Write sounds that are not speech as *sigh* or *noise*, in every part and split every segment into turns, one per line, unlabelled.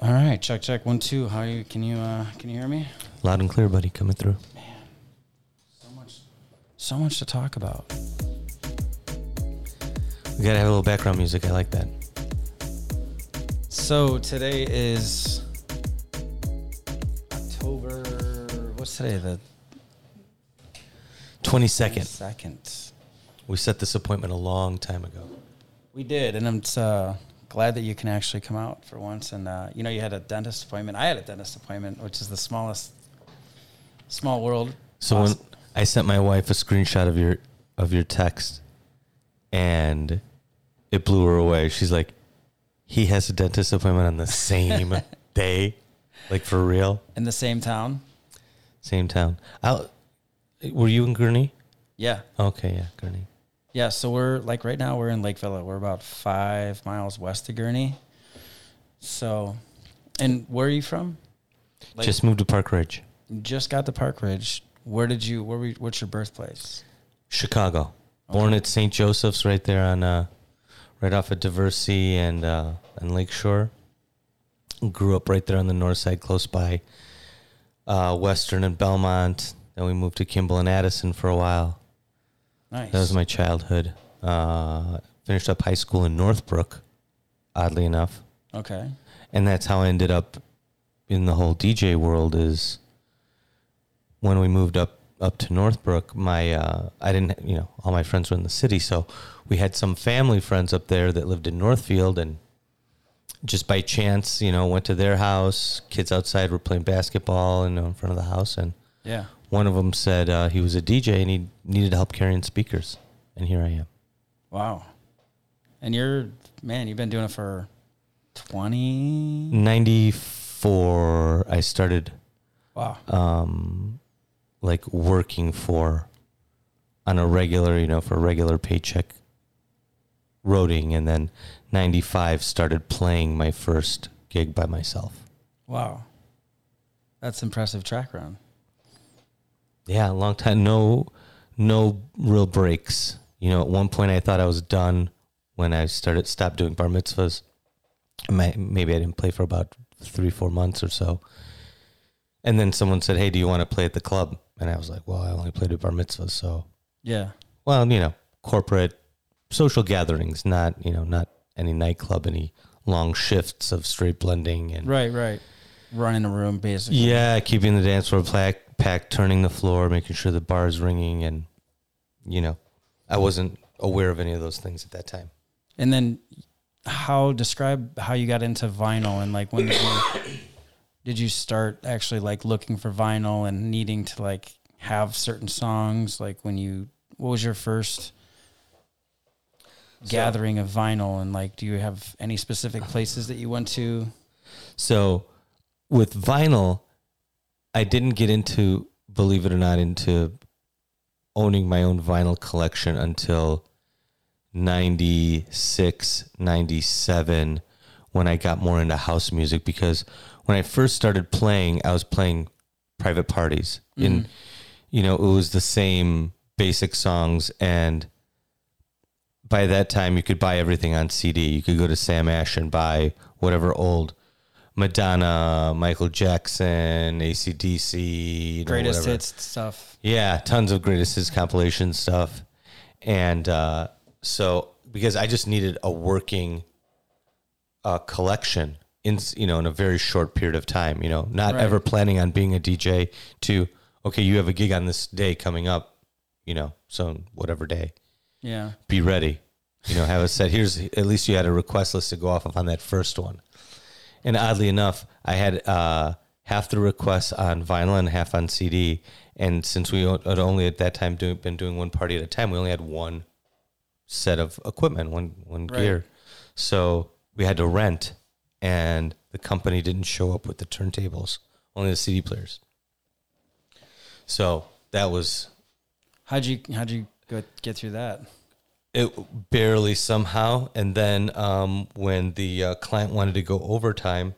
All right, check, check. One, two. How are you? Can you, uh, can you hear me?
Loud and clear, buddy, coming through.
Man, so much, so much to talk about.
We gotta have a little background music. I like that.
So today is October. What's today? The
Twenty second.
second.
We set this appointment a long time ago.
We did, and I'm uh, glad that you can actually come out for once. And uh, you know, you had a dentist appointment. I had a dentist appointment, which is the smallest, small world.
So when I sent my wife a screenshot of your of your text, and it blew her away. She's like, "He has a dentist appointment on the same *laughs* day, like for real,
in the same town.
same town." I'll, were you in Gurnee?
Yeah,
Okay, yeah, Gurnee.
Yeah. So we're like right now we're in Lake Villa. We're about five miles west of Gurnee. So, and where are you from? Like-
Just moved to Park Ridge,
just got to Park Ridge. Where did you? Where? Were, what's your birthplace?
Chicago. Born at St. Joseph's, right there on, uh, right off of Diversey and uh, and Lakeshore. Grew up right there on the north side, close by uh, Western and Belmont. Then we moved to Kimball and Addison for a while.
Nice.
That was my childhood. Uh, finished up high school in Northbrook, oddly enough,
okay.
and that's how I ended up in the whole DJ world. Is when we moved up up to Northbrook, my uh, I didn't you know all my friends were in the city, so we had some family friends up there that lived in Northfield, and just by chance, you know, went to their house. Kids outside were playing basketball, you know, in front of the house, and
Yeah.
One of them said uh, he was a DJ and he needed help carrying speakers, and here I am.
Wow. And you're man, you've been doing it for twenty.
94 i started
Wow.
um like working for on a regular you know for a regular paycheck roading and then 95 started playing my first gig by myself
Wow. That's impressive track run.
Yeah a long time no no real breaks you know at one point i thought i was done when i started stopped doing bar mitzvahs My- maybe i didn't play for about three four months or so and then someone said hey do you want to play at the club and i was like well i only played at bar mitzvahs so
Yeah.
well you know corporate social gatherings not you know not any nightclub any long shifts of straight blending and
Right, right. Running a room basically.
yeah, keeping the dance floor packed, packed, turning the floor, making sure the bar is ringing, and you know, I wasn't aware of any of those things at that time.
And then how describe how you got into vinyl and like when did you, *coughs* did you start actually like looking for vinyl and needing to like have certain songs? Like when you what was your first gathering of vinyl? And like do you have any specific places that you went to?
So, with vinyl, I didn't get into, believe it or not, into owning my own vinyl collection until 96, 97, when I got more into house music. Because when I first started playing, I was playing private parties. Mm-hmm. And, you know, it was the same basic songs. And by that time, you could buy everything on CD. You could go to Sam Ash and buy whatever old Madonna, Michael Jackson, ACDC, you know,
greatest
whatever.
hits stuff
Yeah, tons of greatest hits compilation stuff. And uh, so, because I just needed a working uh, collection in you know in a very short period of time. You know, not
Right.
ever planning on being a DJ. To okay, you have a gig on this day coming up. You know, so whatever day
yeah
be ready. You know, have a set. Here's at least you had a request list to go off of on that first one. And oddly enough, I had uh, half the requests on vinyl and half on CD. And since we had only at that time do, been doing one party at a time, we only had one set of equipment, one one
Right.
gear. So we had to rent, and the company didn't show up with the turntables, only the CD players. So that was
how'd you how'd you go get through that
it barely somehow and then um, when the uh, client wanted to go overtime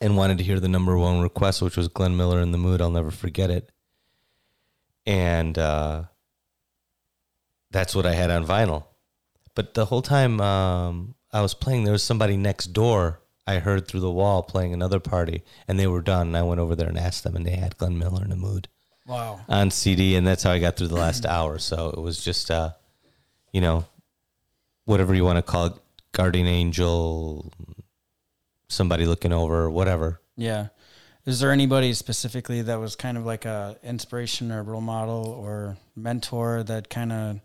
and wanted to hear the number one request which was glenn miller in the mood i'll never forget it and uh, that's what i had on vinyl but the whole time um, i was playing there was somebody next door I heard through the wall playing another party, and they were done. And I went over there and asked them, and they had Glenn Miller in the mood
Wow.
on CD, and that's how I got through the last hour. So it was just, uh, you know, whatever you want to call it, guardian angel, somebody looking over, whatever.
Yeah. Is there anybody specifically that was kind of like a inspiration or role model or mentor that kind of,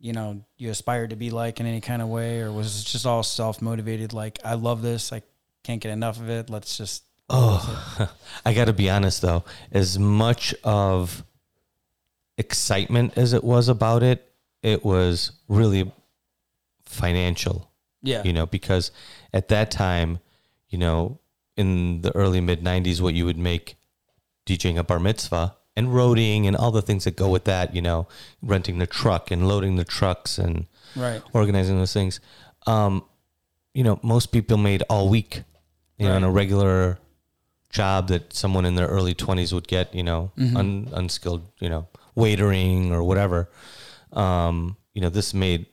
you know, you aspired to be like in any kind of way, or was it just all self motivated? Like, I love this, I can't get enough of it. Let's just.
Oh, *laughs* I got to be honest though. As much of excitement as it was about it, it was really financial.
Yeah.
You know, because at that time, you know, in the early mid '90s, what you would make DJing a bar mitzvah and roading and all the things that go with that. You know, renting the truck and loading the trucks and
Right.
organizing those things. Um, you know, most people made all week, you know, in a regular job that someone in their early 20s would get, you know,
Mm-hmm.
un, unskilled, you know, waitering or whatever. Um, you know, this made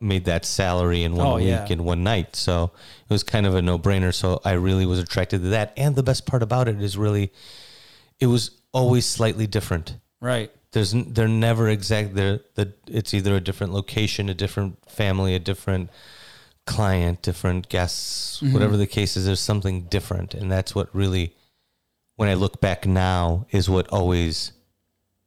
made that salary in one
Oh,
week
yeah.
in one night. So it was kind of a no-brainer. So I really was attracted to that. And the best part about it is really it was always slightly different
Right.
there's they're never exact they're the it's either a different location a different family a different client different guests whatever the case is there's something different and that's what really when i look back now is what always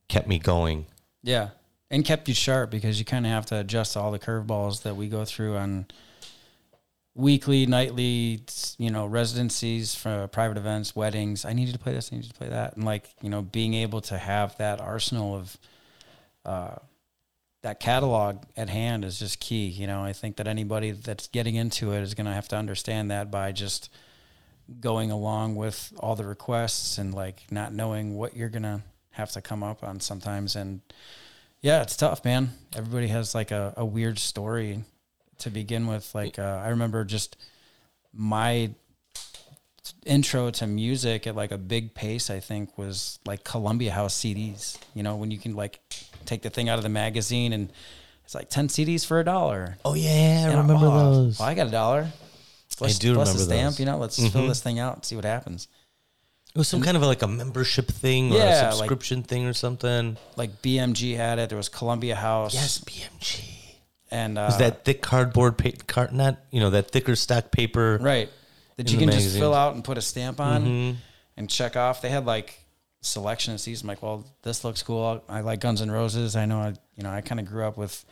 kept me going
Yeah. And kept you sharp because you kind of have to adjust all the curveballs that we go through on weekly, nightly, you know, residencies for private events, weddings. I needed to play this, I needed to play that. And like, you know, being able to have that arsenal of uh, that catalog at hand is just key. You know, I think that anybody that's getting into it is going to have to understand that by just going along with all the requests and like not knowing what you're going to have to come up on sometimes. And yeah, it's tough, man. Everybody has like a, a weird story to begin with. Like, uh, I remember just my intro to music at like a big pace, I think was like Columbia House CDs, you know, when you can like take the thing out of the magazine and it's like 10 CDs for a dollar.
oh yeah i
And,
remember
oh,
those
Well, I got a dollar. Let's,
do
let's
remember
stamp,
those. Mm-hmm.
you know, let's fill this thing out and see what happens.
It was some kind of like a membership thing or
Yeah,
a
like-
subscription thing or something
Like BMG had it. There was Columbia House.
yes bmg
And uh,
was that thick cardboard pa- cart not you know that thicker stack paper
right? That
in
you
the
can just
magazines.
fill out and put a stamp on
Mhm.
and check off. They had like selection of seats. I'm like, well, this looks cool. I like Guns N' Roses. I know I, you know, I kind of grew up with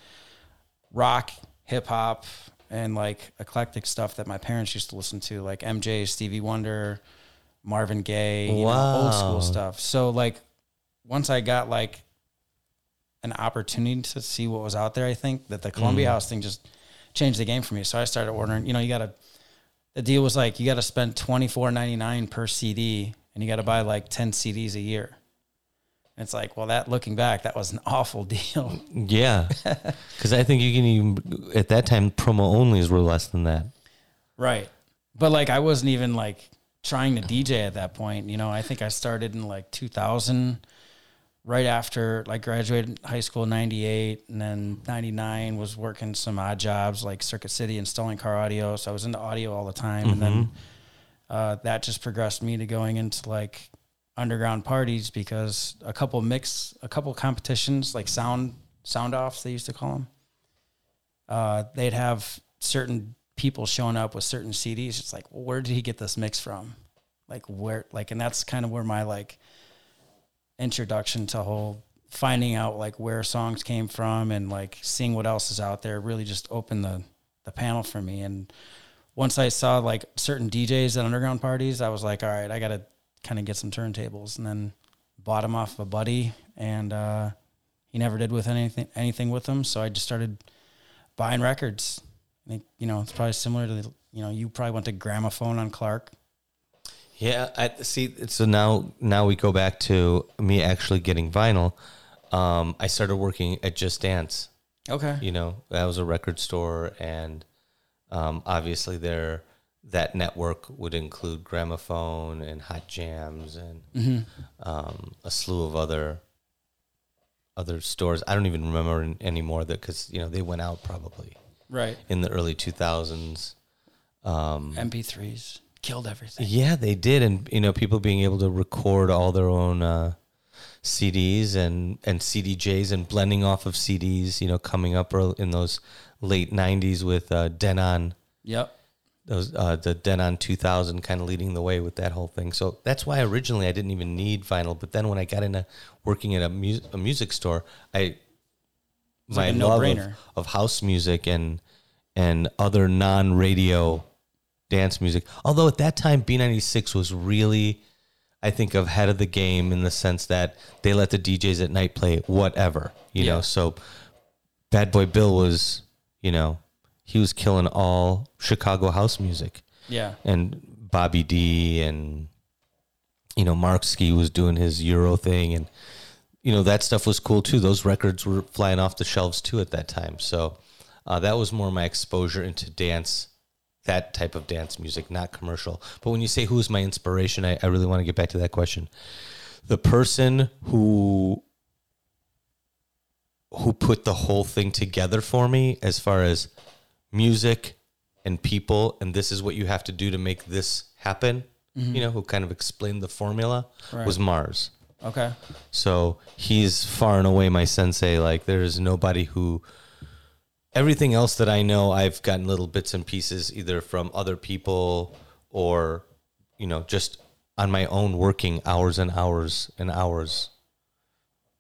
rock, hip hop, and like eclectic stuff that my parents used to listen to, like MJ, Stevie Wonder, Marvin Gaye, you know, old school stuff. So like, once I got like an opportunity to see what was out there, I think that the Columbia mm. House thing just changed the game for me. So I started ordering. You know, you got to. The deal was like you got to spend twenty four ninety nine per CD, and you got to buy like ten CDs a year. And it's like, well, that looking back, that was an *laughs* awful deal.
Yeah, *laughs* because I think you can even at that time promo onlys were less than that.
Right. But like I wasn't even like trying to DJ at that point. You know, I think I started in like 2000 right after like graduated high school in 98 and then 99 was working some odd jobs like Circuit City installing car audio. So I was into audio all the time and then uh, that just progressed me to going into like underground parties because a couple mix a couple competitions like sound sound offs they used to call them uh, they'd have certain people showing up with certain CDs. It's like, well, where did he get this mix from? Like where, like, and that's kind of where my like introduction to whole finding out like where songs came from and like seeing what else is out there really just opened the the panel for me. And once I saw like certain DJs at underground parties, I was like, all right, I got to kind of get some turntables, and then bought them off of a buddy, and uh, he never did with anything anything with them, so I just started buying records. I think you know it's probably similar to the, you know you probably went to gramophone on Clark.
Yeah, I see. So now, now we go back to me actually getting vinyl. Um, I started working at Just Dance.
Okay.
You know, that was a record store, and um, obviously there that network would include Gramophone and Hot Jams and um, a slew of other other stores. I don't even remember anymore that because you know they went out probably
Right.
in the early 2000s. Um,
MP3s killed everything.
yeah, they did, and you know, people being able to record all their own uh, CDs and and CDJs and blending off of CDs. You know, coming up in those late '90s with uh, Denon,
Yep.
those uh, the Denon 2000 kind of leading the way with that whole thing. So that's why originally I didn't even need vinyl, but then when I got into working at a, mu- a music store, I my
like
love of, of house music and and other non-radio dance music. Although at that time B96 was really I think of head of the game in the sense that they let the DJs at night play whatever, you
Yeah.
know. So Bad Boy Bill was, you know, he was killing all Chicago house music
Yeah.
and Bobby D and you know Mark Ski was doing his Euro thing and you know that stuff was cool too. Those records were flying off the shelves too at that time. So uh, that was more my exposure into dance, that type of dance music, not commercial. But when you say who is my inspiration, I, I really want to get back to that question. The person who who put the whole thing together for me as far as music and people and this is what you have to do to make this happen you know who kind of explained the formula
Right.
was mars
Okay.
so he's far and away my sensei like there's nobody who everything else that i know i've gotten little bits and pieces either from other people or you know just on my own working hours and hours and hours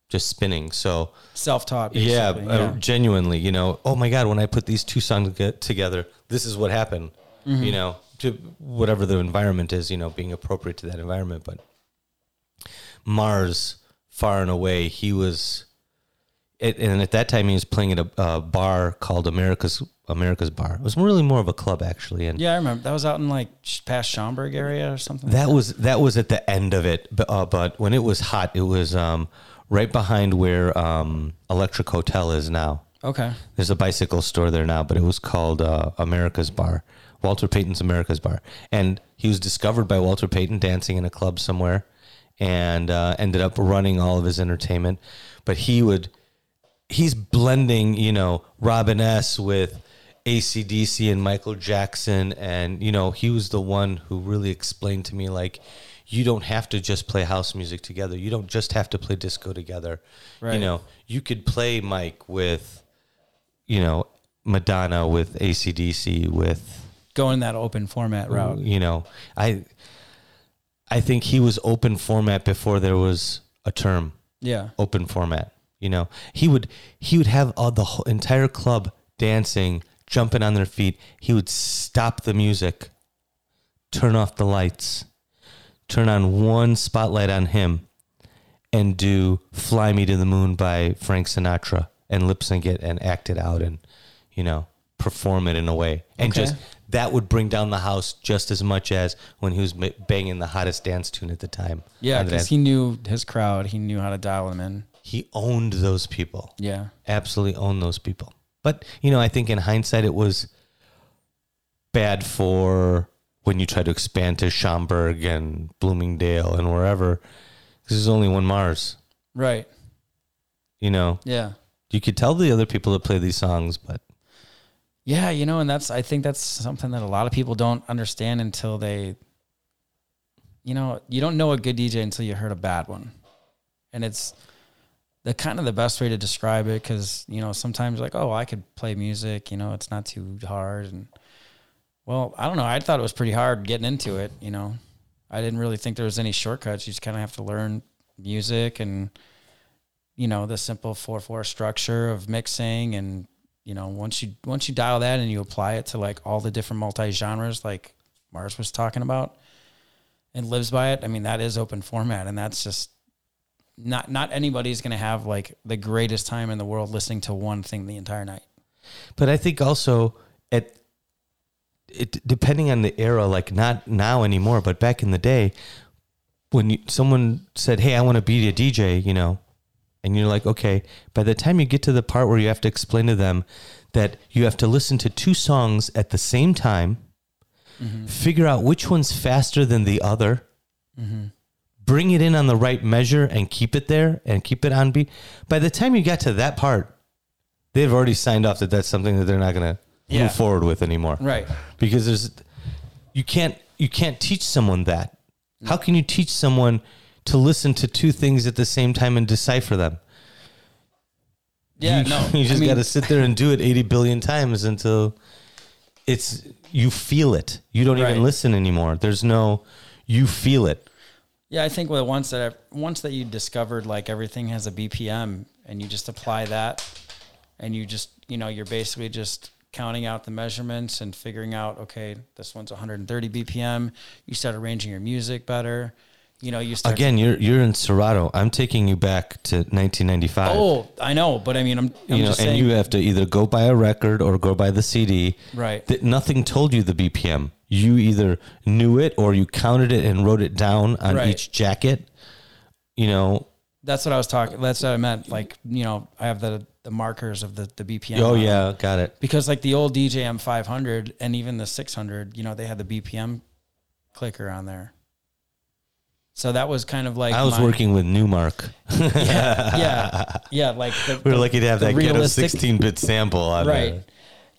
just spinning so
Self-taught.
yeah,
basically.
uh, genuinely, you know, oh my God, when I put these two songs get together, this is what happened, you know, to whatever the environment is, you know, being appropriate to that environment. But Mars, far and away, he was, it, and at that time he was playing at a, a bar called America's America's Bar. It was really more of a club actually, and
Yeah, I remember that was out in like past Schaumburg area or something.
that was that was at the end of it, but, uh, but when it was hot, it was um, right behind where um, Electric Hotel is now.
okay.
There's a bicycle store there now, but it was called uh, America's Bar, Walter Payton's America's Bar, and he was discovered by Walter Payton dancing in a club somewhere, and uh, ended up running all of his entertainment. But he would, he's blending, you know, Robin S with ACDC and Michael Jackson, and you know, he was the one who really explained to me like. You don't have to just play house music together. You don't just have to play disco together. You know, you could play Mike with you know, Madonna with ACDC with
Going that open format route.
you know, I I think he was open format before there was a term
Yeah.
open format. You know, he would he would have all the whole entire club dancing, jumping on their feet. He would stop the music, turn off the lights, turn on one spotlight on him, and do "Fly Me to the Moon" by Frank Sinatra and lip sync it and act it out and you know perform it in a way and
Okay.
just that would bring down the house just as much as when he was banging the hottest dance tune at the time.
Yeah, because he knew his crowd. He knew how to dial them in.
he owned those people
Yeah.
absolutely owned those people. But you know, I think in hindsight, it was bad for when you try to expand to Schaumburg and Bloomingdale and wherever. This is only one Mars.
Right.
You know,
Yeah.
you could tell the other people that play these songs, but
Yeah, you know, and that's I think that's something that a lot of people don't understand until they you know, you don't know a good DJ until you heard a bad one. And it's the kind of the best way to describe it cuz you know, sometimes like, oh, I could play music, you know, it's not too hard and well, I don't know, I thought it was pretty hard getting into it, you know. I didn't really think there was any shortcuts. You just kind of have to learn music and you know, the simple 4/4 structure of mixing and you know once you once you dial that and you apply it to like all the different multi genres like Mars was talking about and lives by it I mean that is open format and that's just not not anybody's going to have like the greatest time in the world listening to one thing the entire night.
But I think also at it depending on the era, like not now anymore, but back in the day, when you, someone said, "Hey, I want to be a DJ," you know, and you're like, "Okay." By the time you get to the part where you have to explain to them that you have to listen to two songs at the same time, mm-hmm. figure out which one's faster than the other, mm-hmm. bring it in on the right measure, and keep it there and keep it on beat. By the time you get to that part, they've already signed off that that's something that they're not going to
Yeah.
move forward with anymore
right
because there's you can't you can't teach someone that. How mm. can you teach someone to listen to two things at the same time and decipher them?
Yeah,
you,
no. *laughs*
you
I
just
mean,
got to sit there and do it 80 billion times until it's you feel it. You don't
Right.
even listen anymore. There's no you feel it.
Yeah, I think once that once that you discovered like everything has a BPM and you just apply that, and you just you know you're basically just counting out the measurements and figuring out okay this one's 130 BPM. You start arranging your music better. You know you start
Again, you're you're in Serato. I'm taking you back to 1995.
Oh, I know, but I mean I'm, I'm
you know, and
saying
you have to either go buy a record or go buy the CD.
right.
That nothing told you the BPM. You either knew it or you counted it and wrote it down on
Right.
each jacket. You know,
That's what I was talking. That's what I meant. Like you know I have the the markers of the the BPM.
oh
it.
yeah, got it.
because like the old DJM 500 and even the 600, you know, they had the BPM clicker on there. So that was kind of like
I was
my-
working with Numark.
yeah, yeah, *laughs* yeah. Like the,
We were
the-
lucky to have that ghetto 16 bit sample on
right.
there.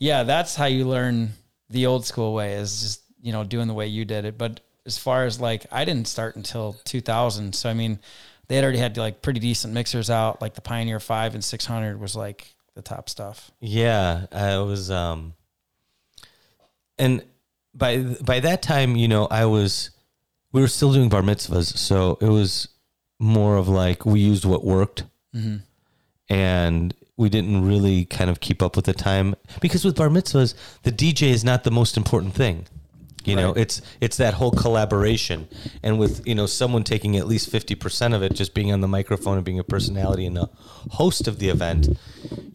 Yeah, that's how you learn the old school way is just you know doing the way you did it. But as far as like, I didn't start until 2000, so I mean, they had already had like pretty decent mixers out. Like the Pioneer Five and 600 was like the top stuff.
Yeah, I was um and by by that time, you know, I was we were still doing bar mitzvahs, so it was more of like we used what worked
Mm-hmm.
and we didn't really kind of keep up with the time because with bar mitzvahs, the DJ is not the most important thing. You know,
Right.
it's it's that whole collaboration, and with you know someone taking at least fifty percent of it, just being on the microphone and being a personality and a host of the event,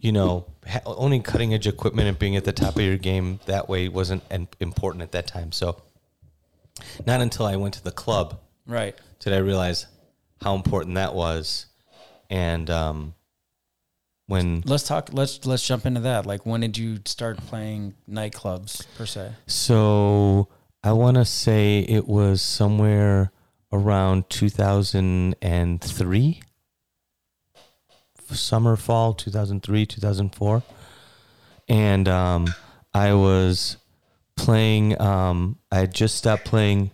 you know, ha- owning cutting edge equipment and being at the top of your game that way wasn't an- important at that time. So, not until I went to the club
Right.
did I realize how important that was, and um, when
Let's talk. Let's let's jump into that. Like, when did you start playing nightclubs per se?
So I want to say it was somewhere around 2003, summer, fall, 2003, 2004. And um, I was playing, um, I had just stopped playing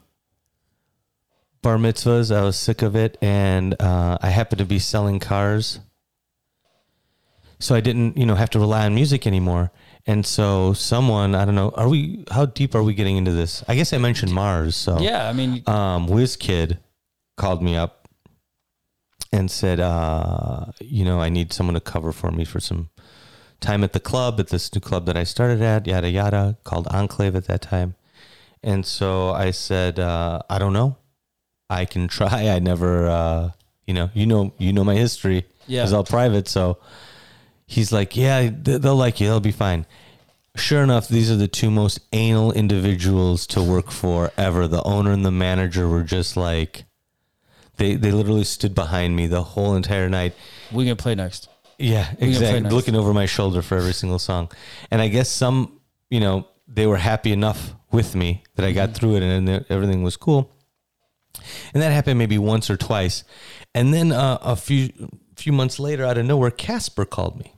bar mitzvahs. I was sick of it. And uh, I happened to be selling cars. So I didn't, you know, have to rely on music anymore. And so someone, I don't know, are we how deep are we getting into this? I guess I mentioned Mars, so
Yeah, I mean,
um WizKid called me up and said, uh, you know, I need someone to cover for me for some time at the club, at this new club that I started at, yada yada, called Enclave at that time. And so I said, uh, I don't know. I can *laughs* try. I never uh, you know, you know you know my history.
Yeah.
It's all private, so he's like, yeah, they'll like you. They'll be fine. Sure enough, these are the two most anal individuals to work for ever. The owner and the manager were just like, they they literally stood behind me the whole entire night.
we can play next.
Yeah, exactly. Looking over my shoulder for every single song, and I guess some, you know, they were happy enough with me that I
Mm-hmm.
got through it, and everything was cool. And that happened maybe once or twice, and then uh, a few few months later, out of nowhere, Casper called me.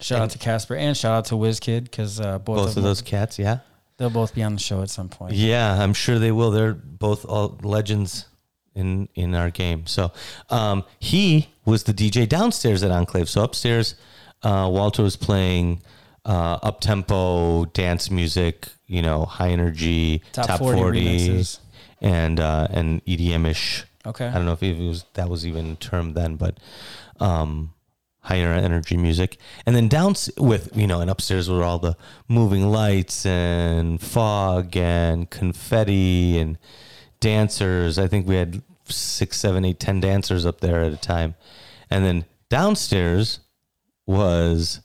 Shout out to Casper and shout out to WizKid because uh, both,
Both
of
of
them,
those cats, yeah.
they'll both be on the show at some point.
Yeah, I'm sure they will. They're both all legends in in our game. So um, he was the DJ downstairs at Enclave. So upstairs, uh, Walter was playing uh, up tempo dance music. You know, high energy,
Top 40 remixes.
and uh, and EDM ish.
Okay.
I don't know if it was that was even termed then, but um, higher energy music. And then down with you know, and upstairs were all the moving lights and fog and confetti and dancers. I think we had six, seven, eight, ten dancers up there at a time. And then downstairs was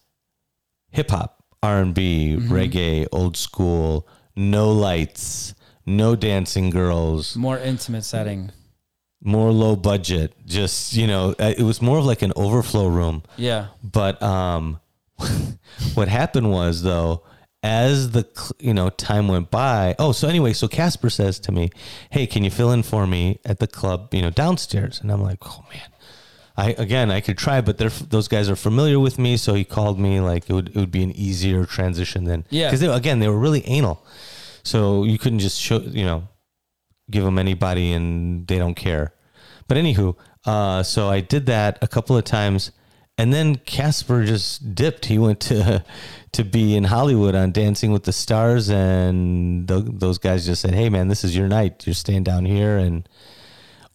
hip hop, R and B, reggae, old school, no lights, no dancing girls
More intimate setting.
more low budget just you know uh, it was more of like an overflow room
Yeah.
but um *laughs* what happened was though as the you know time went by oh so anyway so casper says to me hey can you fill in for me at the club you know downstairs and i'm like oh man i again i could try but they're those guys are familiar with me so he called me like it would, it would be an easier transition than
Yeah.
because again they were really anal So you couldn't just show, you know, give them anybody and they don't care. But anywho, uh, so I did that a couple of times, and then Casper just dipped. He went to *laughs* to be in Hollywood on Dancing with the Stars, and th- those guys just said, "Hey, man, this is your night. You're staying down here." And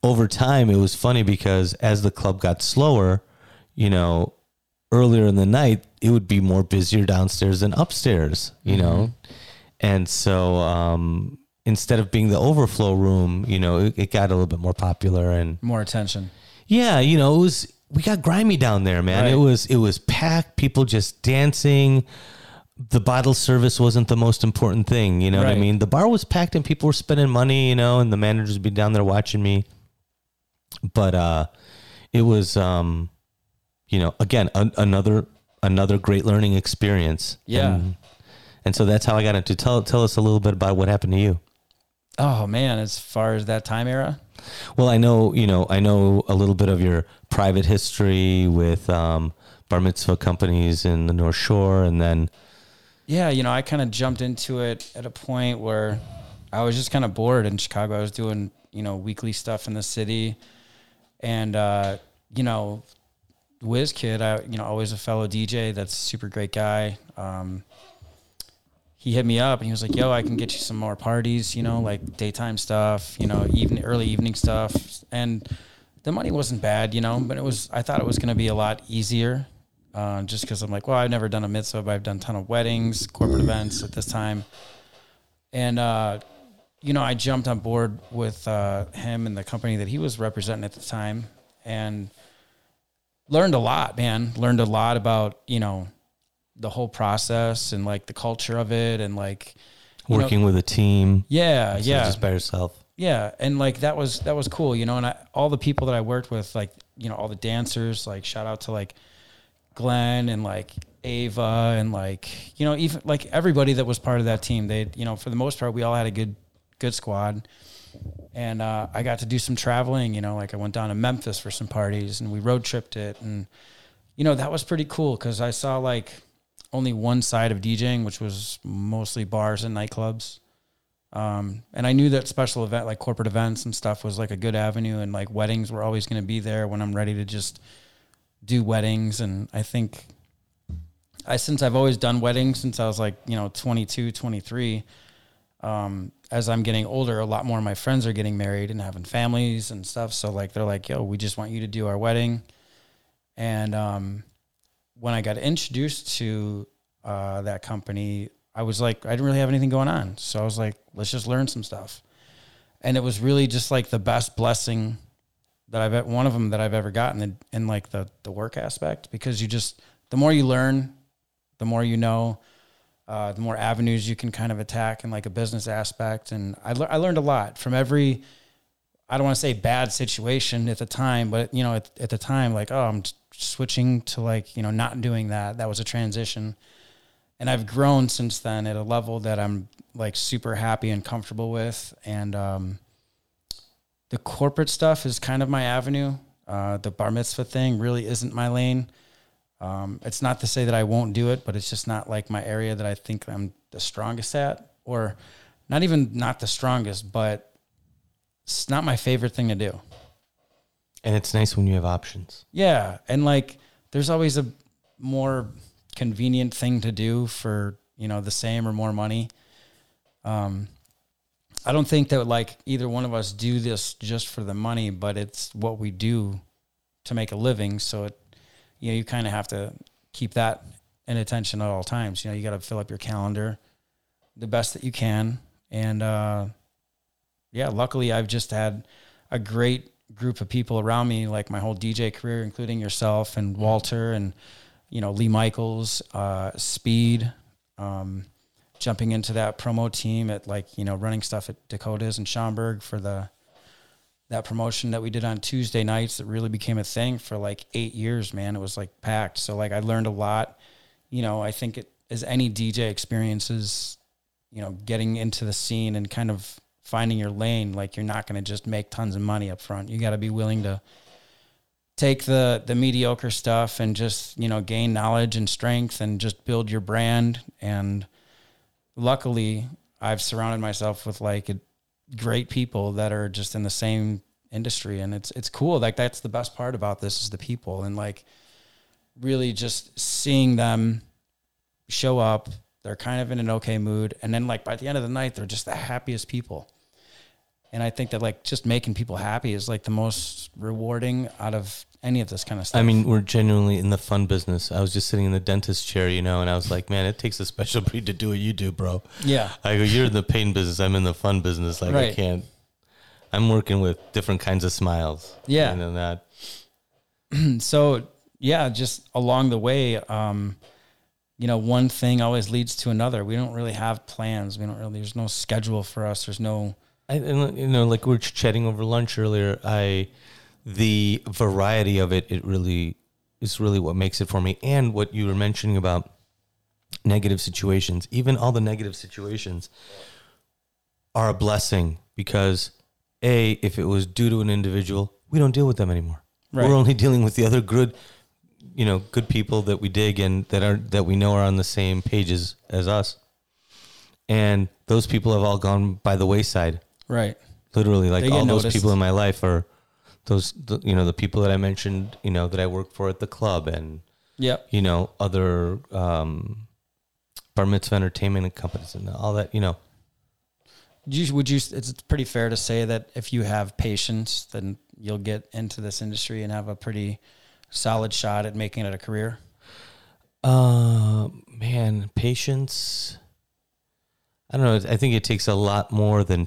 over time, it was funny because as the club got slower, you know, earlier in the night, it would be more busier downstairs than upstairs, you know, and so um, instead of being the overflow room, you know, it, it got a little bit more popular and
More attention.
yeah, you know, it was we got grimy down there, man.
Right.
It was it was packed, people just dancing. The bottle service wasn't the most important thing, you know what I mean? The bar was packed and people were spending money, you know, and the managers would be down there watching me. But uh it was um you know, again, an another another great learning experience.
Yeah.
And, and so that's how I got into tell tell us a little bit about what happened to you.
Oh man, as far as that time era,
Well, I know, you know, I know a little bit of your private history with um, bar mitzvah companies in the North Shore, and then
yeah, you know, I kind of jumped into it at a point where I was just kind of bored in Chicago. I was doing, you know, weekly stuff in the city, and uh, you know, Wiz Kid, I you know, always a fellow DJ. That's a super great guy. Um, he hit me up and he was like, "Yo, I can get you some more parties, you know, like daytime stuff, you know, even early evening stuff." And the money wasn't bad, you know, but it was. I thought it was going to be a lot easier, uh, just because I'm like, well, I've never done a mitzvah, but I've done a ton of weddings, corporate events at this time, and uh, you know, I jumped on board with uh, him and the company that he was representing at the time, and learned a lot, man. Learned a lot about you know the whole process and like the culture of it, and like you know-
working with a team.
yeah, yeah,
just by yourself.
yeah, and like that was that was cool, you know. And I, all the people that I worked with, like you know, all the dancers, like shout out to like Glenn and like Ava and like you know even like everybody that was part of that team. They you know for the most part we all had a good good squad, and uh, I got to do some traveling. You know, like I went down to Memphis for some parties and we road tripped it, and you know that was pretty cool because I saw like only one side of DJing, which was mostly bars and nightclubs. Um, and I knew that special event, like corporate events and stuff, was like a good avenue, and like weddings were always going to be there when I'm ready to just do weddings. And I think I, since I've always done weddings since I was like, you know, 22, 23, um, as I'm getting older, a lot more of my friends are getting married and having families and stuff. So like, they're like, yo, we just want you to do our wedding. And, um, when I got introduced to, uh, that company, I was like, I didn't really have anything going on. So I was like, let's just learn some stuff. And it was really just like the best blessing that I've, one of them that I've ever gotten in, in like the, the work aspect, because you just, the more you learn, the more you know, uh, the more avenues you can kind of attack in like a business aspect. And I, lear I learned a lot from every, I don't want to say bad situation at the time, but you know, at, at the time, like, oh, I'm switching to like, you know, not doing that. That was a transition and I've grown since then at a level that I'm like super happy and comfortable with. And um, the corporate stuff is kind of my avenue. Uh, the bar mitzvah thing really isn't my lane. Um, it's not to say that I won't do it, but it's just not like my area that I think I'm the strongest at, or not even not the strongest, but it's not my favorite thing to do.
And it's nice when you have options.
Yeah, and like there's always a more convenient thing to do for you know the same or more money. Um, I don't think that like either one of us do this just for the money, but it's what we do to make a living. So it, you know, you kind of have to keep that in attention at all times. You know, you got to fill up your calendar the best that you can, and uh, yeah, luckily I've just had a great group of people around me, like my whole DJ career, including yourself and Walter and you know Lee Michaels, uh, Speed, um, jumping into that promo team at like you know running stuff at Dakotas and Schaumburg for the that promotion that we did on Tuesday nights that really became a thing for like eight years. Man, it was like packed. So like I learned a lot. You know, I think it as any DJ experiences, you know, getting into the scene and kind of finding your lane. Like you're not going to just make tons of money up front. You got to be willing to take the the mediocre stuff and just you know gain knowledge and strength and just build your brand. And luckily I've surrounded myself with like great people that are just in the same industry. And it's it's cool. Like that's the best part about this is the people and like really just seeing them show up. They're kind of in an okay mood. And then like by the end of the night they're just the happiest people and i think that like just making people happy is like the most rewarding out of any of this kind of stuff
I mean, we're genuinely in the fun business. I was just sitting in the dentist chair, you know, and I was like, man, it takes a special breed to do what you do, bro.
yeah
I go, you're in the pain business. I'm in the fun business. Like, I can't. I'm working with different kinds of smiles.
Yeah.
Know, that. *clears throat*
so yeah, just along the way, um, you know, one thing always leads to another. We don't really have plans. We don't really. There's no schedule for us. There's no.
I, you know, like we were chatting over lunch earlier. I, the variety of it, it really is really what makes it for me. And what you were mentioning about negative situations, even all the negative situations, are a blessing because a, if it was due to an individual, we don't deal with them anymore.
Right.
We're only dealing with the other good, you know, good people that we dig and that are that we know are on the same pages as us. And those people have all gone by the wayside
Right.
literally like all those people in my life are those the, you know the people that i mentioned you know that i work for at the club and
Yep.
you know other um bar mitzvah entertainment companies and all that you know
You, would you? It's pretty fair to say that if you have patience, then you'll get into this industry and have a pretty solid shot at making it a career.
uh man patience i don't know i think it takes a lot more than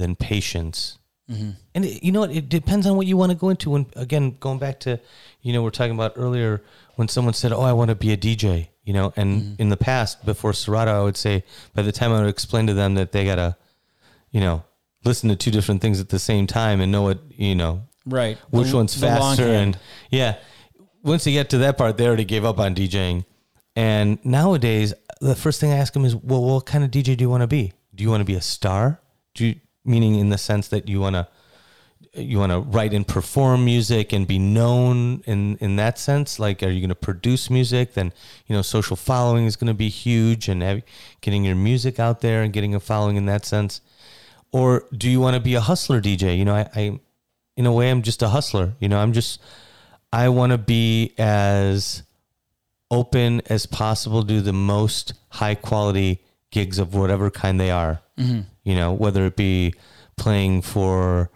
than patience
Mm-hmm.
And it, you know what? It depends on what you want to go into. And again, going back to, you know, we're talking about earlier when someone said, "Oh, I want to be a DJ," you know, and in the past before Serato, I would say by the time I would explain to them that they gotta, you know, listen to two different things at the same time and know what you know
Right.
which
The-
one's
the
faster and yeah once you get to that part they already gave up on djing and nowadays the first thing i ask them is well what kind of dj do you want to be do you want to be a star do you meaning in the sense that you want to you want to write and perform music and be known in in that sense? Like are you going to produce music? Then you know social following is going to be huge and have, getting your music out there and getting a following in that sense. Or do you want to be a hustler dj you know i, I in a way i'm just a hustler. You know i'm just i want to be as open as possible do the most high quality gigs of whatever kind they are mm-hmm. You know whether it be playing for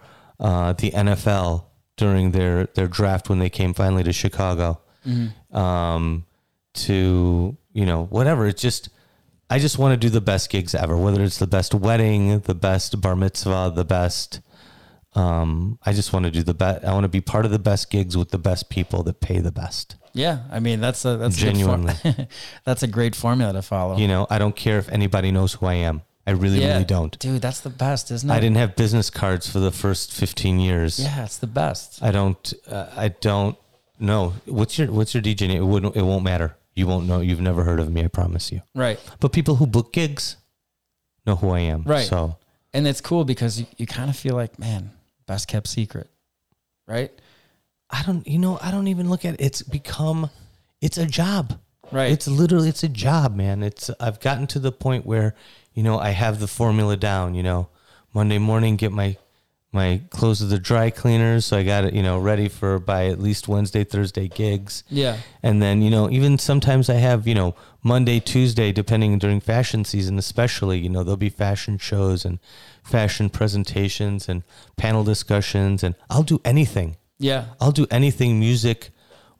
uh, the nfl during their their draft when they came finally to chicago um, to you know whatever it's just i just want to do the best gigs ever whether it's the best wedding the best bar mitzvah the best um, I just want to do the best. I want to be part of the best gigs with the best people that pay the best.
Yeah. I mean, that's a that's a good for-
Genuinely. *laughs*
that's a great formula to follow.
You know, I don't care if anybody knows who I am. I really,
yeah.
really don't.
Dude, that's the best, isn't it?
I didn't have business cards for the first 15 years.
Yeah, it's the best.
I don't, uh, I don't know. What's your, what's your DJ name? It wouldn't, it won't matter. You won't know. You've never heard of me. I promise you.
Right.
But people who book gigs know who I am.
Right.
So
And it's cool because you, you kind of feel like, man, best kept secret. Right?
I don't, you know, I don't even look at it. It's become, it's a job.
Right.
It's literally it's a job, man. It's I've gotten to the point where, you know, I have the formula down, you know. Monday morning get my my clothes to the dry cleaners, so I got it, you know, ready for by at least Wednesday, Thursday gigs.
yeah.
And then, you know, even sometimes I have, you know, Monday, Tuesday, depending during fashion season, especially, you know, there'll be fashion shows and fashion presentations and panel discussions and I'll do anything.
Yeah.
I'll do anything music,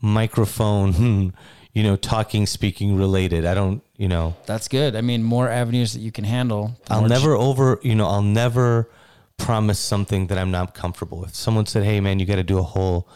microphone, *laughs* you know, talking, speaking related. I don't, you know,
That's good. I mean, more avenues that you can handle.
I'll never over, you know, I'll never promise something that I'm not comfortable with. Someone said, "Hey, man, you got to do a whole,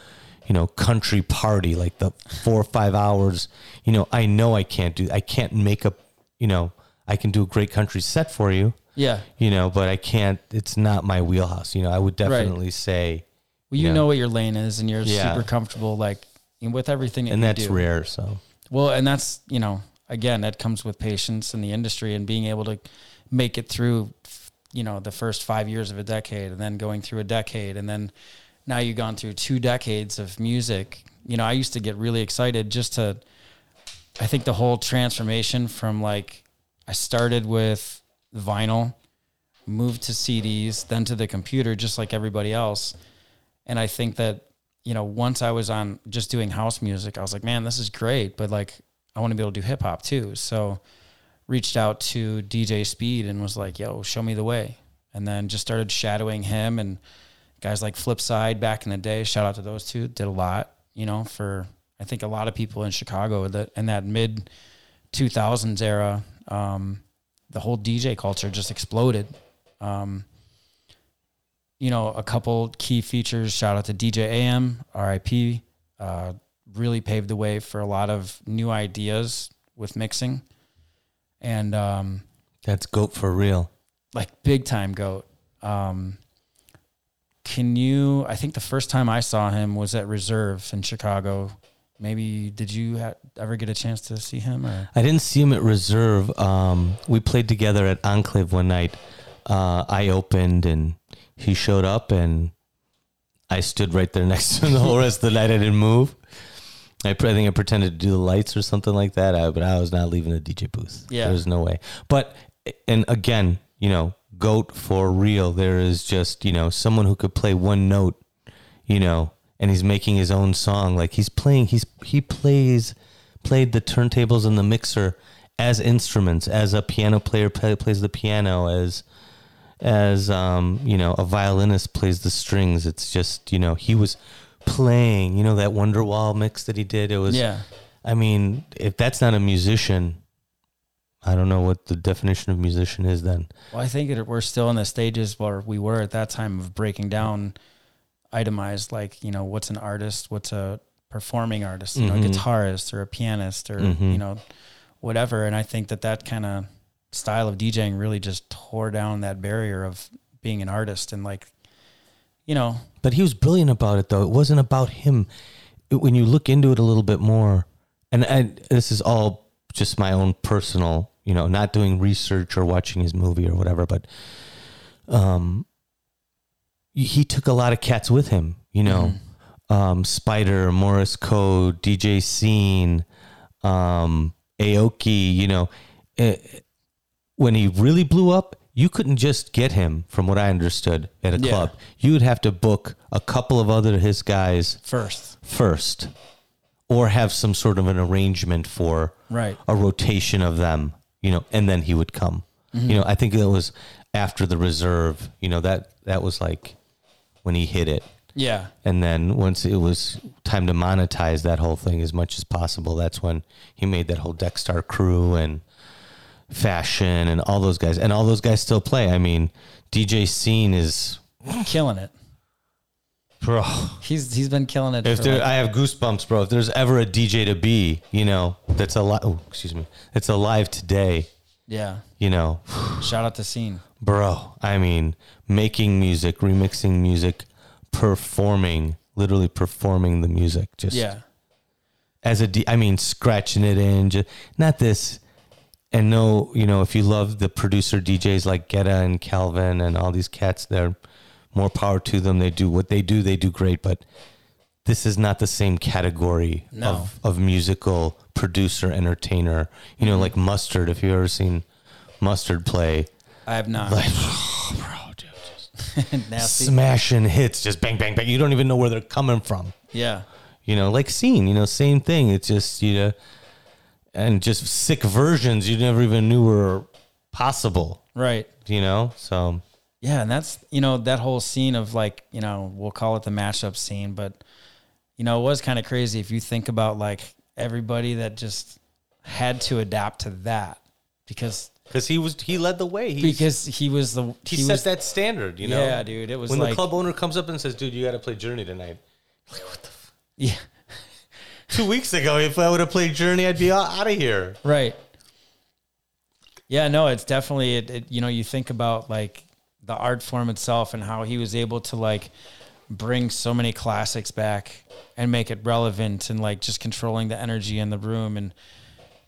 you know, country party like the four or five hours." You know, I know I can't do. I can't make a, you know, I can do a great country set for you,
Yeah.
you know, but I can't. It's not my wheelhouse. You know, I would definitely say,
Well, you
Yeah.
know what your lane is and you're
Yeah.
super comfortable like with everything that
and
you
that's
do.
rare. So
Well, and that's, you know, again, that comes with patience in the industry and being able to make it through, you know, the first five years of a decade and then going through a decade. And then now you've gone through two decades of music. You know, I used to get really excited just to, I think the whole transformation from like, I started with vinyl, moved to CDs, then to the computer, just like everybody else. And I think that, you know, once I was on just doing house music, I was like, man, this is great, but like, I want to be able to do hip hop too. So, reached out to DJ Speed and was like, yo, show me the way. And then just started shadowing him and guys like Flipside back in the day. Shout out to those two. Did a lot, you know, for I think a lot of people in Chicago that in that mid 2000s era, um, the whole DJ culture just exploded. Um, you know, a couple key features. Shout out to DJ AM, RIP. Uh, really paved the way for a lot of new ideas with mixing, and um,
That's goat for real.
like big time goat. Um, can you? I think the first time I saw him was at Reserve in Chicago. Maybe did you ha- ever get a chance to see him? Or
I didn't see him at Reserve. Um, we played together at Enclave one night. Uh, I opened and he showed up, and I stood right there next to him the whole rest of the night. I didn't move. I, I think I pretended to do the lights or something like that. I, but I was not leaving the DJ booth.
Yeah.
There's no way. But, and again, you know, GOAT for real. There is just, you know, someone who could play one note, you know, and he's making his own song. Like he's playing, he's, he plays, played the turntables and the mixer as instruments, as a piano player play, plays the piano, as, as, um, you know, a violinist plays the strings. It's just, you know, he was playing, you know, that Wonderwall mix that he did. It was,
yeah,
I mean, if that's not a musician, I don't know what the definition of musician is then.
well, I think it, we're still in the stages where we were at that time of breaking down, itemized like you know what's an artist, what's a performing artist, you know, a
Mhm.
guitarist or a pianist or
Mhm.
you know, whatever. And I think that that kind of style of DJing really just tore down that barrier of being an artist and like, you know,
But he was brilliant about it, though. It wasn't about him. It- when you look into it a little bit more, and I, this is all just my own personal, you know, not doing research or watching his movie or whatever, but um, he took a lot of cats with him, you know. um, Spider, Morris Code, DJ Scene, um, Aoki, you know, eh, when he really blew up, you couldn't just get him, from what I understood, at a
Yeah.
club. You would have to book a couple of other his guys
first,
first, or have some sort of an arrangement for
right?
a rotation of them, you know, and then he would come. Mm-hmm. You know, I think it was after the reserve, you know, that that was like when he hit it.
Yeah,
And then once it was time to monetize that whole thing as much as possible, that's when he made that whole Deckstar crew and fashion and all those guys. And all those guys still play. I mean, DJ Scene is
killing it.
bro.
He's he's been killing it.
If there,
like-
I have goosebumps, bro. If there's ever a DJ to be, you know, that's alive. Oh, excuse me, that's alive today.
yeah,
You know,
shout out to Scene.
bro. I mean, making music, remixing music, performing, literally performing the music. Just
Yeah,
as a D, I mean, scratching it in, just not this. And no, you know, if you love the producer DJs like Guetta and Calvin and all these cats, they're more power to them. They do what they do, they do great. But this is not the same category
No.
of, of musical producer, entertainer. You know, like Mustard, if you've ever seen Mustard play,
I have not.
like, *laughs* *sighs* bro, dude, just *laughs* smashing hits, just bang, bang, bang. You don't even know where they're coming from
yeah,
you know, like scene, you know, same thing. It's just, you know, and just sick versions you never even knew were possible,
right.
you know? So,
Yeah, and that's you know that whole scene of like you know we'll call it the mashup scene, but you know it was kind of crazy if you think about like everybody that just had to adapt to that because
because he was, he led the way. He,
because he was the
he,
he
set
was
that standard, you know?
yeah dude it was
when
like
the club owner comes up and says, dude, you got to play Journey tonight. *laughs*
Like, what the f yeah
Two weeks ago, if I would have played Journey, I'd be out of here.
right. Yeah no it's definitely it, it you know you think about like the art form itself and how he was able to like bring so many classics back and make it relevant and like just controlling the energy in the room. And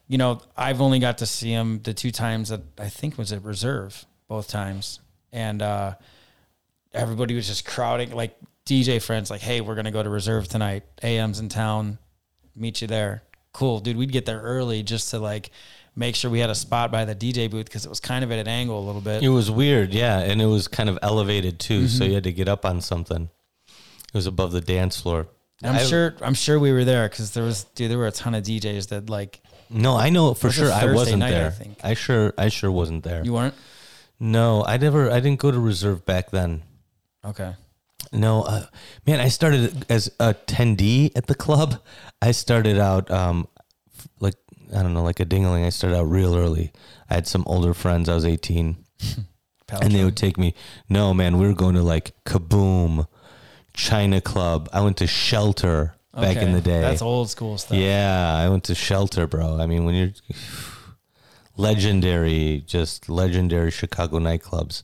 you know i've only got to see him the two times that i think was at reserve both times. And uh everybody was just crowding like dj friends like hey we're gonna go to reserve tonight. Am's in town meet you there cool dude we'd get there early just to like make sure we had a spot by the DJ booth because it was kind of at an angle a little bit.
It was weird, yeah, and it was kind of elevated too, so mm-hmm. you had to get up on something. It was above the dance floor.
And I'm
I-
sure I'm sure we were there because there was dude there were a ton of DJs that like
No, I know for sure I wasn't
night, I
there.
think.
I sure I sure wasn't there.
you weren't.
No, I never. I didn't go to reserve back then.
Okay.
No, uh, man, I started as a attendee at the club. I started out um, like I don't know, like a dingling. I started out real early. I had some older friends. I was eighteen, *laughs* and they would take me. No, man, we were going to like Kaboom, China Club. I went to Shelter back in the day.
That's old school stuff.
Yeah, I went to Shelter, bro. I mean, when you're *sighs* legendary, just legendary Chicago nightclubs.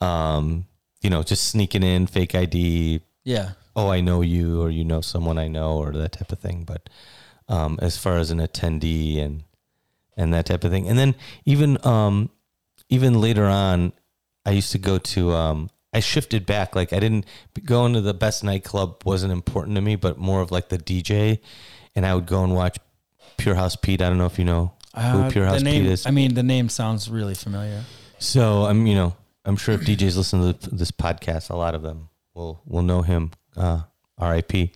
Um, you know, just sneaking in, fake ID.
Yeah.
Oh, I know you, or you know someone I know, or that type of thing. But um, as far as an attendee and and that type of thing, and then even um, even later on, I used to go to. Um, I shifted back. Like I didn't going to the best nightclub wasn't important to me, but more of like the DJ, and I would go and watch Pure House Pete. I don't know if you know who
Uh,
Pure
the
House
name,
Pete is.
I mean, the name sounds really familiar.
So I'm, you know, I'm sure if DJs listen to this podcast, a lot of them will will know him. Uh, R.I.P.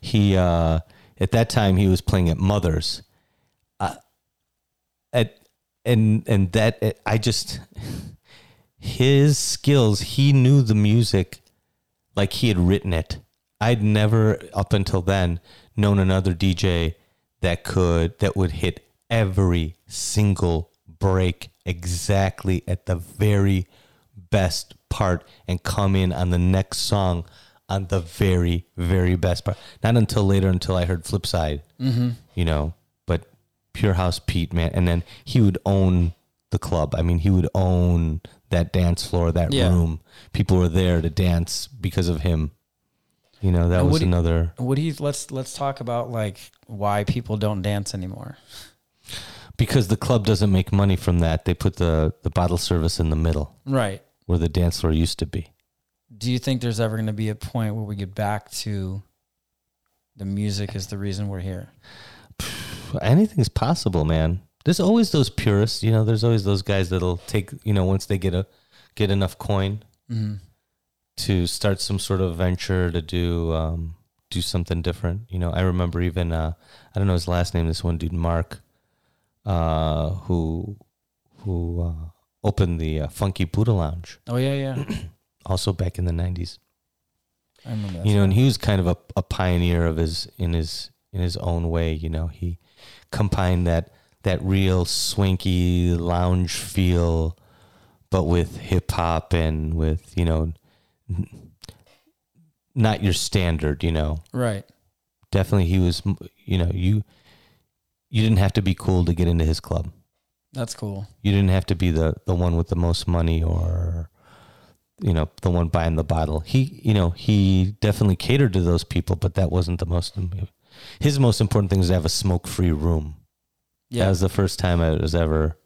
He uh, at that time he was playing at Mother's. Uh, at and and that I just his skills. He knew the music like he had written it. I'd never up until then known another DJ that could that would hit every single break exactly at the very best part and come in on the next song on the very very best part. Not until later until I heard Flipside. Mm-hmm. You know, but Pure House Pete man, and then he would own the club. I mean, he would own that dance floor, that
Yeah.
room. People were there to dance because of him. You know, that
And
was
what do you-
another.
What do you let's let's talk about like why people don't dance anymore.
because the club doesn't make money from that. They put the the bottle service in the middle
Right.
Where the dance floor used to be.
Do you think there's ever going to be a point where we get back to the music is the reason we're here? *sighs*
Anything's possible, man. There's always those purists, you know. There's always those guys that'll take, you know, once they get a get enough coin
Mm-hmm.
to start some sort of venture to do um, do something different. You know, I remember even uh, I don't know his last name. This one dude, Mark, uh, who who uh, opened the uh, Funky Buddha Lounge,
Oh yeah, yeah. *clears throat*
also back in the '90s.
I remember that.
you know and he was kind of a, a pioneer of his in his in his own way you know he combined that that real swanky lounge feel but with hip hop and with you know not your standard you know
right.
definitely he was you know you you didn't have to be cool to get into his club
That's cool.
you didn't have to be the the one with the most money or you know the one buying the bottle he you know he definitely catered to those people but that wasn't the most his most important thing was to have a smoke free room
Yeah.
that was the first time i was ever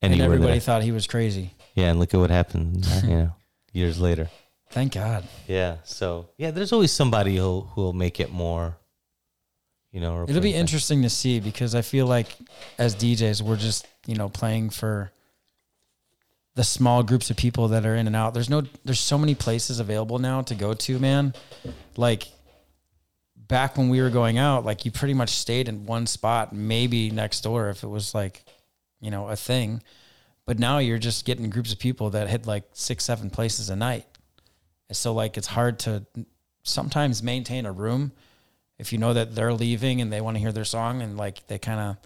and
anywhere
everybody
that I-
thought he was crazy.
yeah and look at what happened *laughs* you know years later
Thank God.
yeah so yeah there's always somebody who'll who'll make it more you know
It'll be interesting to see because I feel like as DJs, we're just, you know, playing for the small groups of people that are in and out. There's no, there's so many places available now to go to, man. Like back when we were going out, like you pretty much stayed in one spot, maybe next door if it was like, you know, a thing. But now you're just getting groups of people that hit like six, seven places a night. And so like it's hard to sometimes maintain a room if you know that they're leaving and they want to hear their song and like they kind of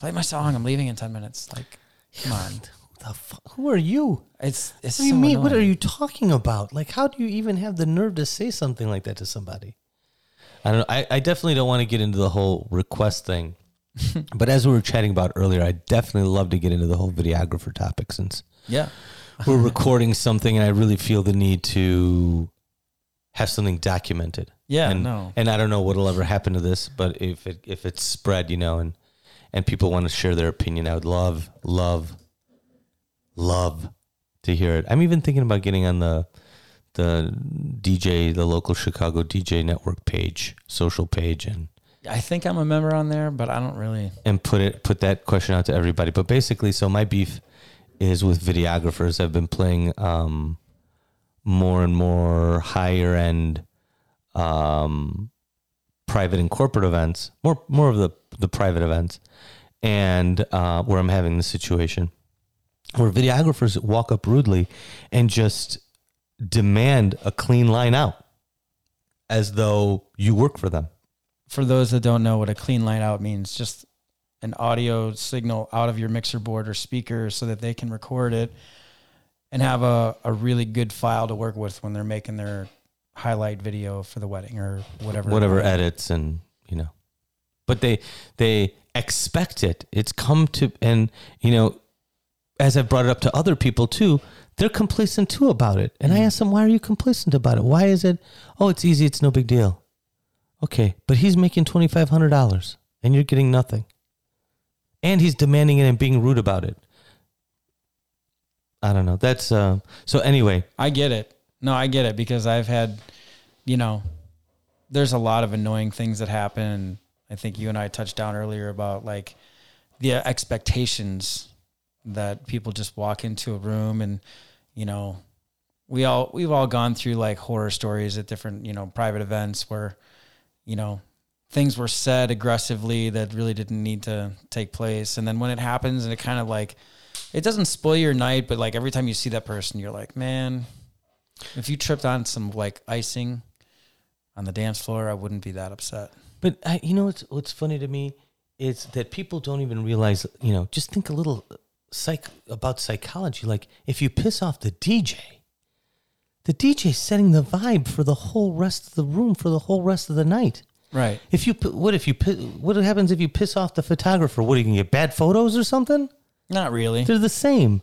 play my song, I'm leaving in ten minutes. Like, come on, *laughs*
the fu- who are you
it's it's
What do you
so
mean? What are you talking about? Like, how do you even have the nerve to say something like that to somebody? I don't know. I, I definitely don't want to get into the whole request thing. *laughs* but as we were chatting about earlier, I definitely love to get into the whole videographer topic since
Yeah,
we're recording something and I really feel the need to have something documented.
yeah,
and,
no,
And I don't know what'll ever happen to this, but if it if it's spread, you know, and and people want to share their opinion, I would love, love, love to hear it. I'm even thinking about getting on the the DJ, the local Chicago DJ network page, social page, and
I think I'm a member on there, but I don't really.
and put it put that question out to everybody. But basically, so my beef is with videographers. I've been playing um, more and more higher end um, private and corporate events, more more of the the private events, and uh, where I'm having the situation where videographers walk up rudely and just demand a clean line out, as though you work for them.
For those that don't know what a clean line out means, just an audio signal out of your mixer board or speaker so that they can record it and have a, a really good file to work with when they're making their highlight video for the wedding or whatever.
whatever edits and you know but they they expect it. It's come to and you know as i've brought it up to other people too they're complacent too about it. And i ask them why are you complacent about it? Why is it oh it's easy it's no big deal. Okay but he's making $2500 and you're getting nothing. And he's demanding it and being rude about it i don't know that's uh so anyway
I get it. No, I get it because I've had, you know, there's a lot of annoying things that happen. I think you and I touched down earlier about like the expectations that people just walk into a room and, you know, we all, we've all gone through like horror stories at different, you know, private events where, you know, things were said aggressively that really didn't need to take place. And then when it happens and it kind of like, it doesn't spoil your night, but like every time you see that person, you're like, man, if you tripped on some like icing on the dance floor, I wouldn't be that upset.
But I, you know what's what's funny to me is that people don't even realize. You know, just think a little uh, psych about psychology. Like if you piss off the DJ, the DJ's setting the vibe for the whole rest of the room for the whole rest of the night.
Right.
If you what if you what happens if you piss off the photographer? What are you gonna get bad photos or something?
Not really.
They're the same.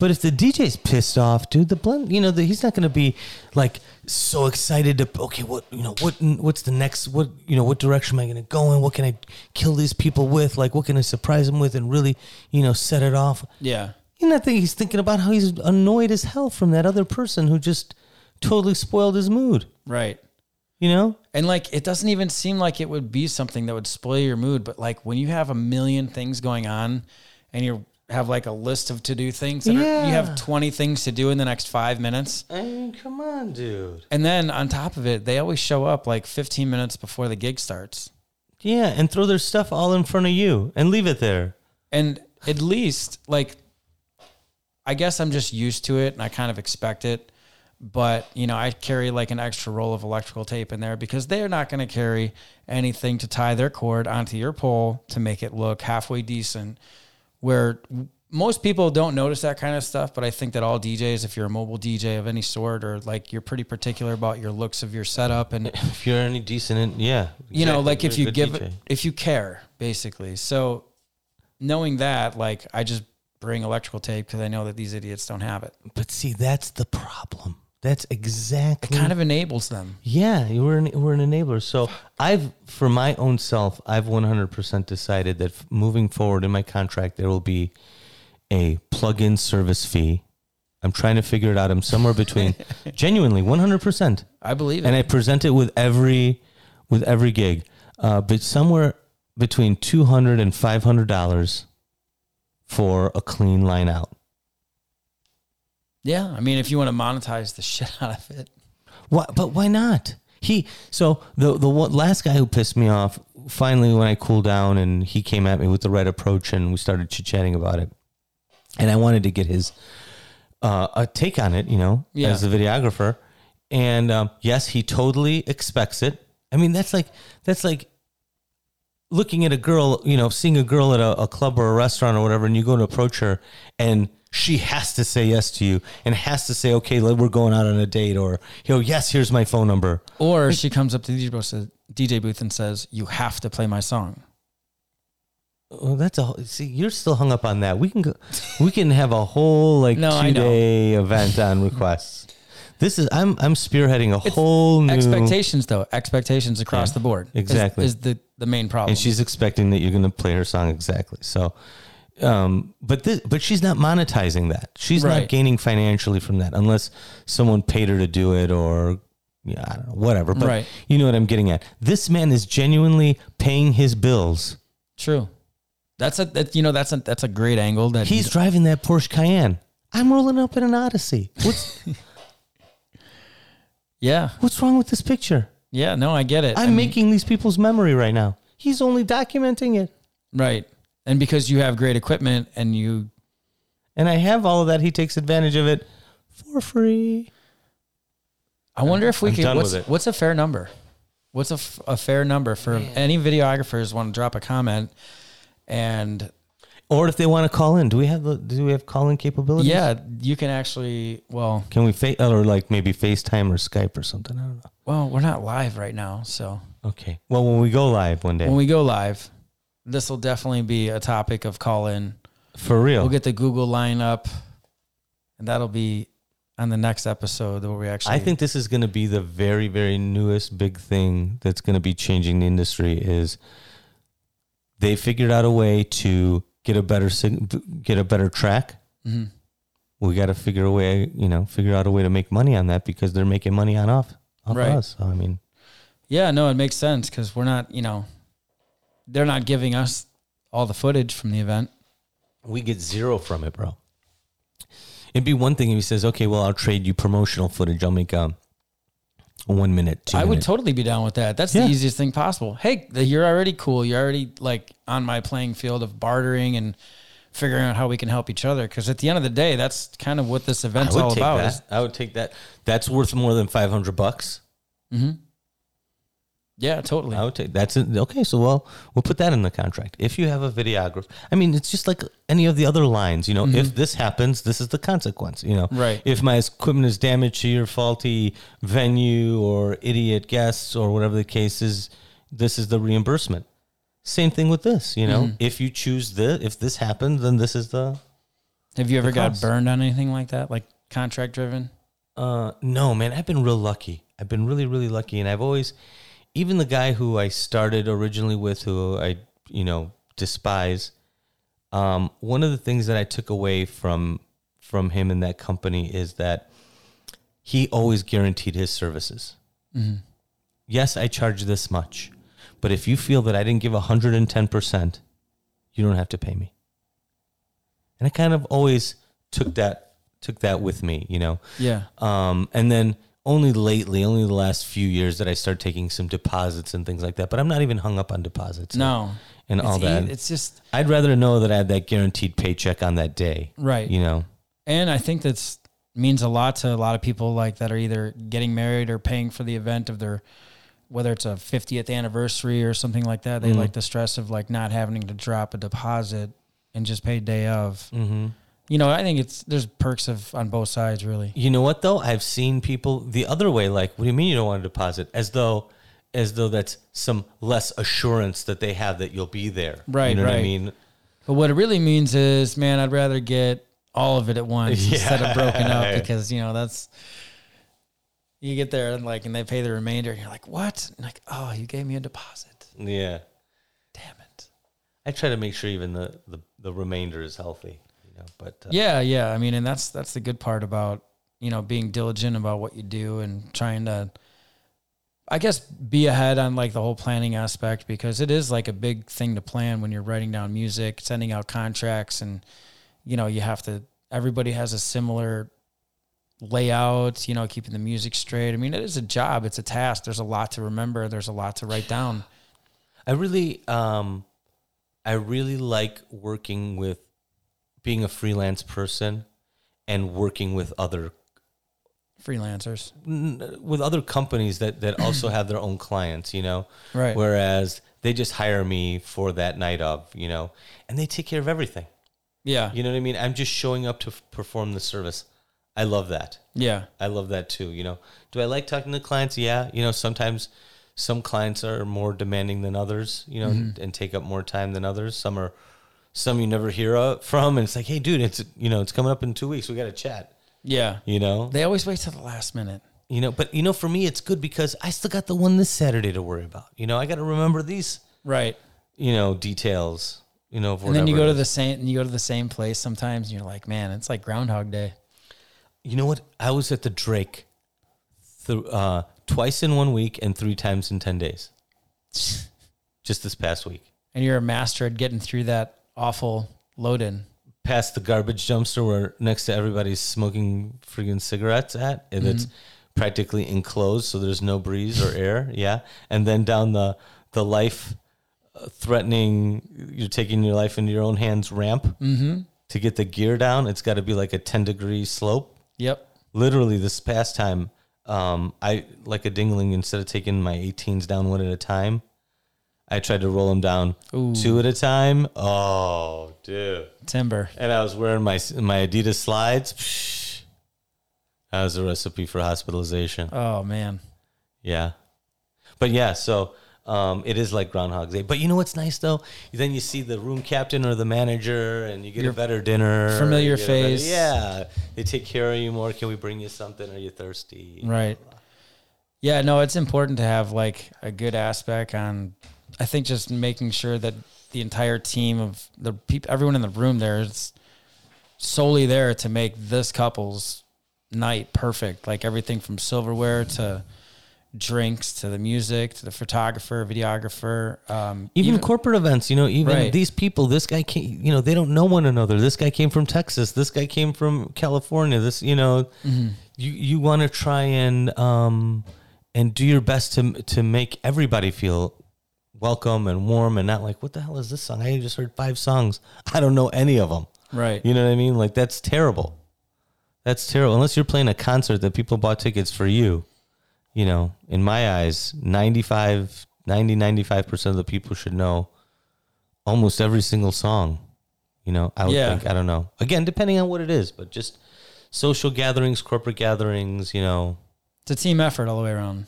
But if the DJ's pissed off, dude, the blend, you know, the, he's not going to be like so excited to okay, what you know, what what's the next, what you know, what direction am I going to go in? What can I kill these people with? Like, what can I surprise them with and really, you know, set it off?
Yeah.
You know, I think he's thinking about how he's annoyed as hell from that other person who just totally spoiled his mood.
Right.
You know,
And like it doesn't even seem like it would be something that would spoil your mood, but like when you have a million things going on and you have like a list of to do things and
Yeah.
you have 20 things to do in the next 5 minutes.
I mean, come on, dude.
And then on top of it, they always show up like 15 minutes before the gig starts.
Yeah, and throw their stuff all in front of you and leave it there.
And at least like I guess I'm just used to it and I kind of expect it. But, you know, I carry like an extra roll of electrical tape in there because they're not going to carry anything to tie their cord onto your pole to make it look halfway decent. Where most people don't notice that kind of stuff, but I think that all DJs, if you're a mobile DJ of any sort, or like you're pretty particular about your looks of your setup and
If you're any decent, in, yeah,
you know, like if
You're a
you give
DJ.
it, if you care, basically. So knowing that, like, I just bring electrical tape because I know that these idiots don't have it.
But see, that's the problem. That's exactly
It kind of enables them.
yeah. You were an, we're an enabler. So I've, for my own self, I've 100% decided that moving forward in my contract there will be a plug-in service fee. I'm trying to figure it out. I'm somewhere between *laughs* genuinely 100%,
I believe it.
and I present it with every with every gig, uh, but somewhere between 200 and 500 dollars for a clean line out.
Yeah, I mean, if you want to monetize the *laughs* shit out of it,
Why, but why not? He so the the one, last guy who pissed me off. Finally, when I cooled down and he came at me with the right approach and we started chit chatting about it, and I wanted to get his uh, a take on it, you know,
Yeah.
as a videographer. And um, yes, he totally expects it. I mean, that's like that's like looking at a girl, you know, seeing a girl at a, a club or a restaurant or whatever, and you go to approach her, and she has to say yes to you and has to say, okay, we're going out on a date, or you know, yes, here's my phone number.
or she comes up to the DJ booth, DJ booth and says, "You have to play my song."
Well, that's a see. You're still hung up on that. We can go. We can have a whole like
No,
two day event on requests. This is I'm I'm spearheading a whole new
Expectations, though, expectations across
Yeah,
the board, is-
exactly.
is, the the main problem.
and she's expecting that you're going to play her song exactly. So, um, but this, but she's not monetizing that. She's
Right.
not gaining financially from that unless someone paid her to do it or yeah, I don't know, whatever. But
Right.
you know what I'm getting at. This man is genuinely paying his bills.
True. That's a that, you know that's a that's a great angle. That
He's driving that Porsche Cayenne. I'm rolling up in an Odyssey. What's *laughs*
yeah
what's wrong with this picture?
yeah no I get it. I
I'm
mean,
making these people's memory right now. He's only documenting it.
right, and because you have great equipment and you
And I have all of that. He takes advantage of it for free.
I wonder if we
I'm
could.
done
What's,
with it.
what's a fair number? What's a, f- a fair number for any videographers want to drop a comment? And
Or if they want to call in, do we have the do we have call in capabilities?
yeah, you can actually. Well,
Can we fa- or like maybe FaceTime or Skype or something? I don't know.
well, we're not live right now, so
Okay. Well, when we go live one day,
when we go live, this will definitely be a topic of call in.
for real.
We'll get the Google line up, and that'll be on the next episode where we actually.
I think this is going to be the very, very newest big thing that's going to be changing the industry. Is they figured out a way to get a better sig- get a better track.
Mhm.
We got to figure a way, you know, figure out a way to make money on that because they're making money on off, off
Right.
us. So, I mean,
Yeah, no, it makes sense because we're not. You know, they're not giving us all the footage from the event.
we get zero from it, bro. It'd be one thing if he says, "Okay, well, I'll trade you promotional footage. I'll make um, a one minute, two
I would totally be down with that. That's
Yeah.
the easiest thing possible. Hey, you're already cool. You're already like on my playing field of bartering and figuring out how we can help each other. Because at the end of the day, that's kind of what this event's all about.
that. I would take that. That's worth more than five hundred bucks. Mm-hmm.
Yeah, totally.
I would take that's it. okay. So well, we'll put that in the contract. If you have a videographer, I mean, it's just like any of the other lines. You know, if this happens, this is the consequence. You know,
Right.
If my equipment is damaged to your faulty venue or idiot guests or whatever the case is, this is the reimbursement. Same thing with this. You know, if you choose the, if this happens, then this is the.
Have you ever got
cost.
burned on anything like that, like contract driven?
Uh, no, man, I've been real lucky. I've been really, really lucky, and I've always, even the guy who I started originally with, who I, you know, despise. Um, one of the things that I took away from from him in that company is that he always guaranteed his services. Yes, I charge this much, but if you feel that I didn't give hundred and ten percent, you don't have to pay me. And I kind of always took that took that with me, you know.
Yeah.
Um, and then only lately, only the last few years that I start taking some deposits and things like that. But I'm not even hung up on deposits.
No.
and all that.
It's just
I'd rather know that I had that guaranteed paycheck on that day.
right.
You know,
And I think that's means a lot to a lot of people like that are either getting married or paying for the event of their whether it's a 50th anniversary or something like that. They
Mhm.
like the stress of like not having to drop a deposit and just pay day of.
mm-hmm.
You know, I think it's there's perks of on both sides really.
you know what though? I've seen people the other way. Like, what do you mean you don't want to deposit? As though, as though that's some less assurance that they have that you'll be there.
Right,
You know what I mean?
But what it really means is, man, I'd rather get all of it at once *laughs* instead of broken up *laughs* because, you know, that's you get there and like and they pay the remainder and you're like, "What?" And like, "Oh, you gave me a deposit."
Yeah.
Damn it.
I try to make sure even the the, the remainder is healthy. Know, but uh,
Yeah, yeah. I mean, and that's that's the good part about you know being diligent about what you do and trying to, I guess, be ahead on like the whole planning aspect because it is like a big thing to plan when you're writing down music, sending out contracts, and you know you have to. Everybody has a similar layout, you know, keeping the music straight. I mean, it is a job. It's a task. There's a lot to remember. There's a lot to write down.
I really, um, I really like working with being a freelance person and working with other
Freelancers,
n- with other companies that that *clears throat* also have their own clients. You know,
right?
whereas they just hire me for that night of. You know, and they take care of everything.
yeah,
You know what I mean? I'm just showing up to f- perform the service. I love that.
yeah,
I love that too. You know, do I like talking to clients? Yeah. You know, sometimes some clients are more demanding than others. You know,
Mm-hmm.
and take up more time than others. Some are, some you never hear uh, from, and it's like, hey, dude, it's you know, it's coming up in two weeks. We got to chat.
yeah.
You know,
They always wait till the last minute.
you know, but you know, for me, it's good because I still got the one this Saturday to worry about. You know, I got to remember these,
Right.
you know, details. You know, of
And then you go to the
is.
and you go to the same place sometimes and you're like, man, it's like Groundhog Day.
You know what? I was at the Drake th- uh, twice in one week and three times in 10 days. *laughs* Just this past week.
And you're a master at getting through that awful load in.
Past the garbage dumpster where next to everybody's smoking friggin' cigarettes at, and it's practically enclosed, so there's no breeze or air. Yeah. And then down the, the life uh, threatening, you're taking your life into your own hands ramp to get the gear down. It's got to be like a 10 degree slope.
Yep.
literally this past time, um, I like a dingling instead of taking my 18s down one at a time, I tried to roll them down
Ooh.
two at a time. Oh, dude!
Timber.
And I was wearing my my Adidas slides. That was a recipe for hospitalization.
Oh man.
Yeah, but yeah, so. Um, it is like Groundhog's Day, but you know what's nice though? Then you see the room captain or the manager, and you get
Your
a better dinner.
familiar
a better-
face.
yeah, they take care of you more. Can we bring you something? Are you thirsty?
Right. Yeah, no, it's important to have like a good aspect on I think just making sure that the entire team of the people everyone in the room there is solely there to make this couple's night perfect. Like everything from silverware to drinks to the music to the photographer, videographer, um,
even, corporate events, you know, even
Right.
these people, this guy came, you know, they don't know one another. This guy came from Texas. This guy came from California. This, you know, you, you want to try and, um, and do your best to, to make everybody feel welcome and warm and not like, what the hell is this song? I just heard five songs. I don't know any of them.
right.
You know what I mean? Like that's terrible. That's terrible. Unless you're playing a concert that people bought tickets for you. You know, in my eyes, 95, 90, 95% of the people should know almost every single song. You know, I would
Yeah.
think, I don't know. Again, depending on what it is, but just social gatherings, corporate gatherings, you know.
It's a team effort all the way around.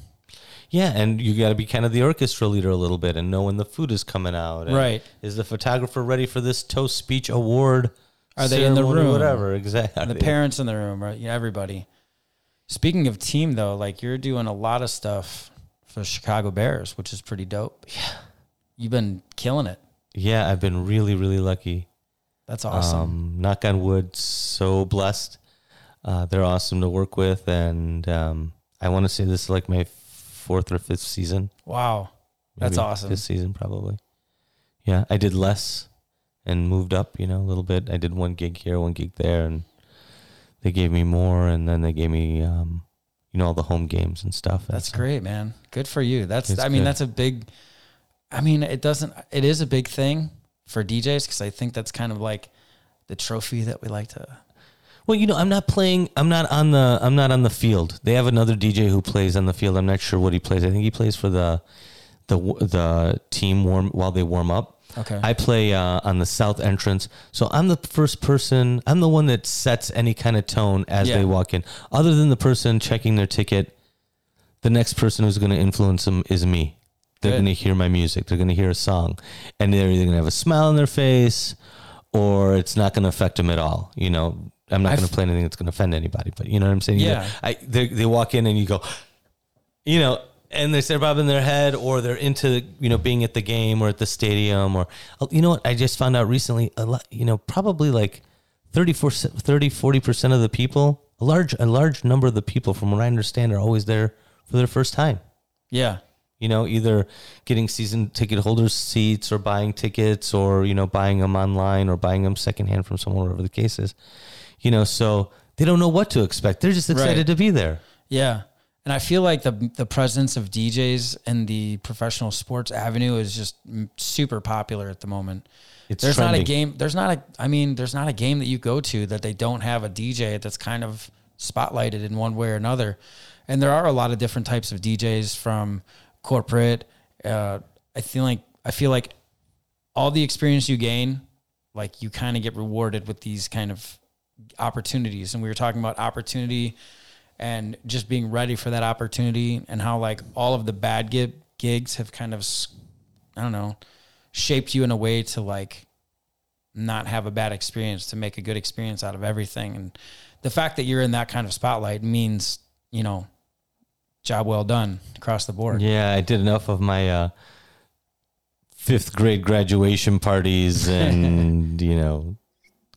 Yeah, and you got to be kind of the orchestra leader a little bit and know when the food is coming out. and
Right.
Is the photographer ready for this toast speech award?
Are they in the room?
Whatever, exactly.
the parents in the room, right? Yeah, everybody. Speaking of team, though, like you're doing a lot of stuff for Chicago Bears, which is pretty dope. Yeah, you've been killing it.
Yeah, I've been really, really lucky.
That's awesome.
Um, knock on wood, so blessed. Uh, they're awesome to work with, and um, I want to say this is like my fourth or fifth season.
wow, that's
Maybe
awesome.
Fifth season, probably. Yeah, I did less and moved up, you know, a little bit. I did one gig here, one gig there, and they gave me more, and then they gave me, um, you know, all the home games and stuff.
That's
And so-
great, man. Good for you. That's I mean,
good.
that's a big. I mean, it doesn't. It is a big thing for DJs because I think that's kind of like the trophy that we like to.
Well, you know, I'm not playing. I'm not on the. I'm not on the field. They have another DJ who plays on the field. I'm not sure what he plays. I think he plays for the, the the team warm while they warm up.
Okay.
I play uh, on the south entrance, so I'm the first person. I'm the one that sets any kind of tone as
Yeah.
they walk in. Other than the person checking their ticket, the next person who's going to influence them is me. They're going to hear my music. They're going to hear a song, and they're either going to have a smile on their face, or it's not going to affect them at all. You know, I'm not going to play anything that's going to offend anybody. But you know what I'm saying?
Yeah.
I they, they walk in and you go, you know, and they start bobbing their head, or they're into you know being at the game or at the stadium, or oh, you know what? I just found out recently. A lot, you know, probably like 34, 30, 40 percent of the people, a large a large number of the people, from what I understand, are always there for their first time.
yeah.
You know, either getting season ticket holders seats or buying tickets or, you know, buying them online or buying them secondhand from someone, whatever the case is. You know, so they don't know what to expect. They're just excited
Right.
to be there.
Yeah. And I feel like the the presence of DJs in the professional sports avenue is just super popular at the moment.
It's
there's not a game. There's not a. I mean, there's not a game that you go to that they don't have a DJ that's kind of spotlighted in one way or another. And there are a lot of different types of DJs from corporate. Uh, I feel like I feel like all the experience you gain, like you kind of get rewarded with these kind of opportunities. And we were talking about opportunity and just being ready for that opportunity and how like all of the bad gig, gigs have kind of I don't know shaped you in a way to like not have a bad experience to make a good experience out of everything and the fact that you're in that kind of spotlight means you know job well done across the board
Yeah, I did enough of my uh, fifth grade graduation parties *laughs* and, you know,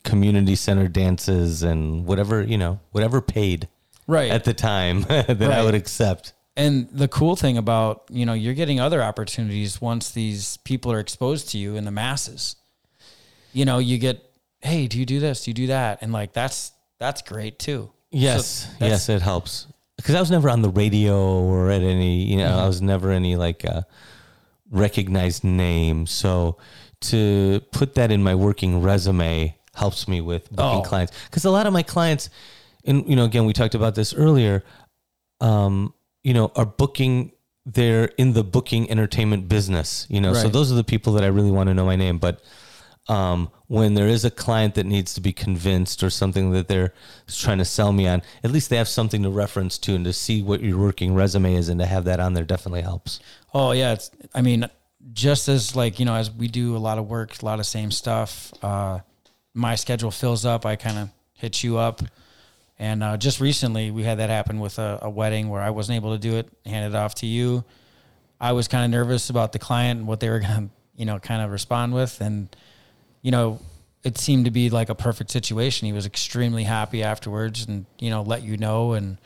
community center dances and whatever, you know, whatever paid
right
at the time *laughs* that I would accept.
And the cool thing about, you know, you're getting other opportunities once these people are exposed to you in the masses. You know, you get, hey, do you do this? Do you do that? And like that's that's great too.
Yes,
So
yes, it helps. Because I was never on the radio or at any, you know,
Mm-hmm.
I was never any like uh, recognized name. So to put that in my working resume helps me with booking
Oh.
clients. Because a lot of my clients, and you know, again, we talked about this earlier. Um, you know, are booking. They're in the booking entertainment business. You know, so those are the people that I really want to know my name. But um, when there is a client that needs to be convinced or something that they're trying to sell me on, at least they have something to reference to and to see what your working resume is and to have that on there definitely helps.
Oh yeah, it's. I mean, just as like you know, as we do a lot of work, a lot of same stuff. Uh, my schedule fills up. I kind of hit you up, and uh, just recently we had that happen with a, a wedding where I wasn't able to do it. Handed it off to you. I was kind of nervous about the client and what they were *laughs* gonna, you know, kind of respond with, and you know, it seemed to be like a perfect situation. He was extremely happy afterwards, and you know, let you know and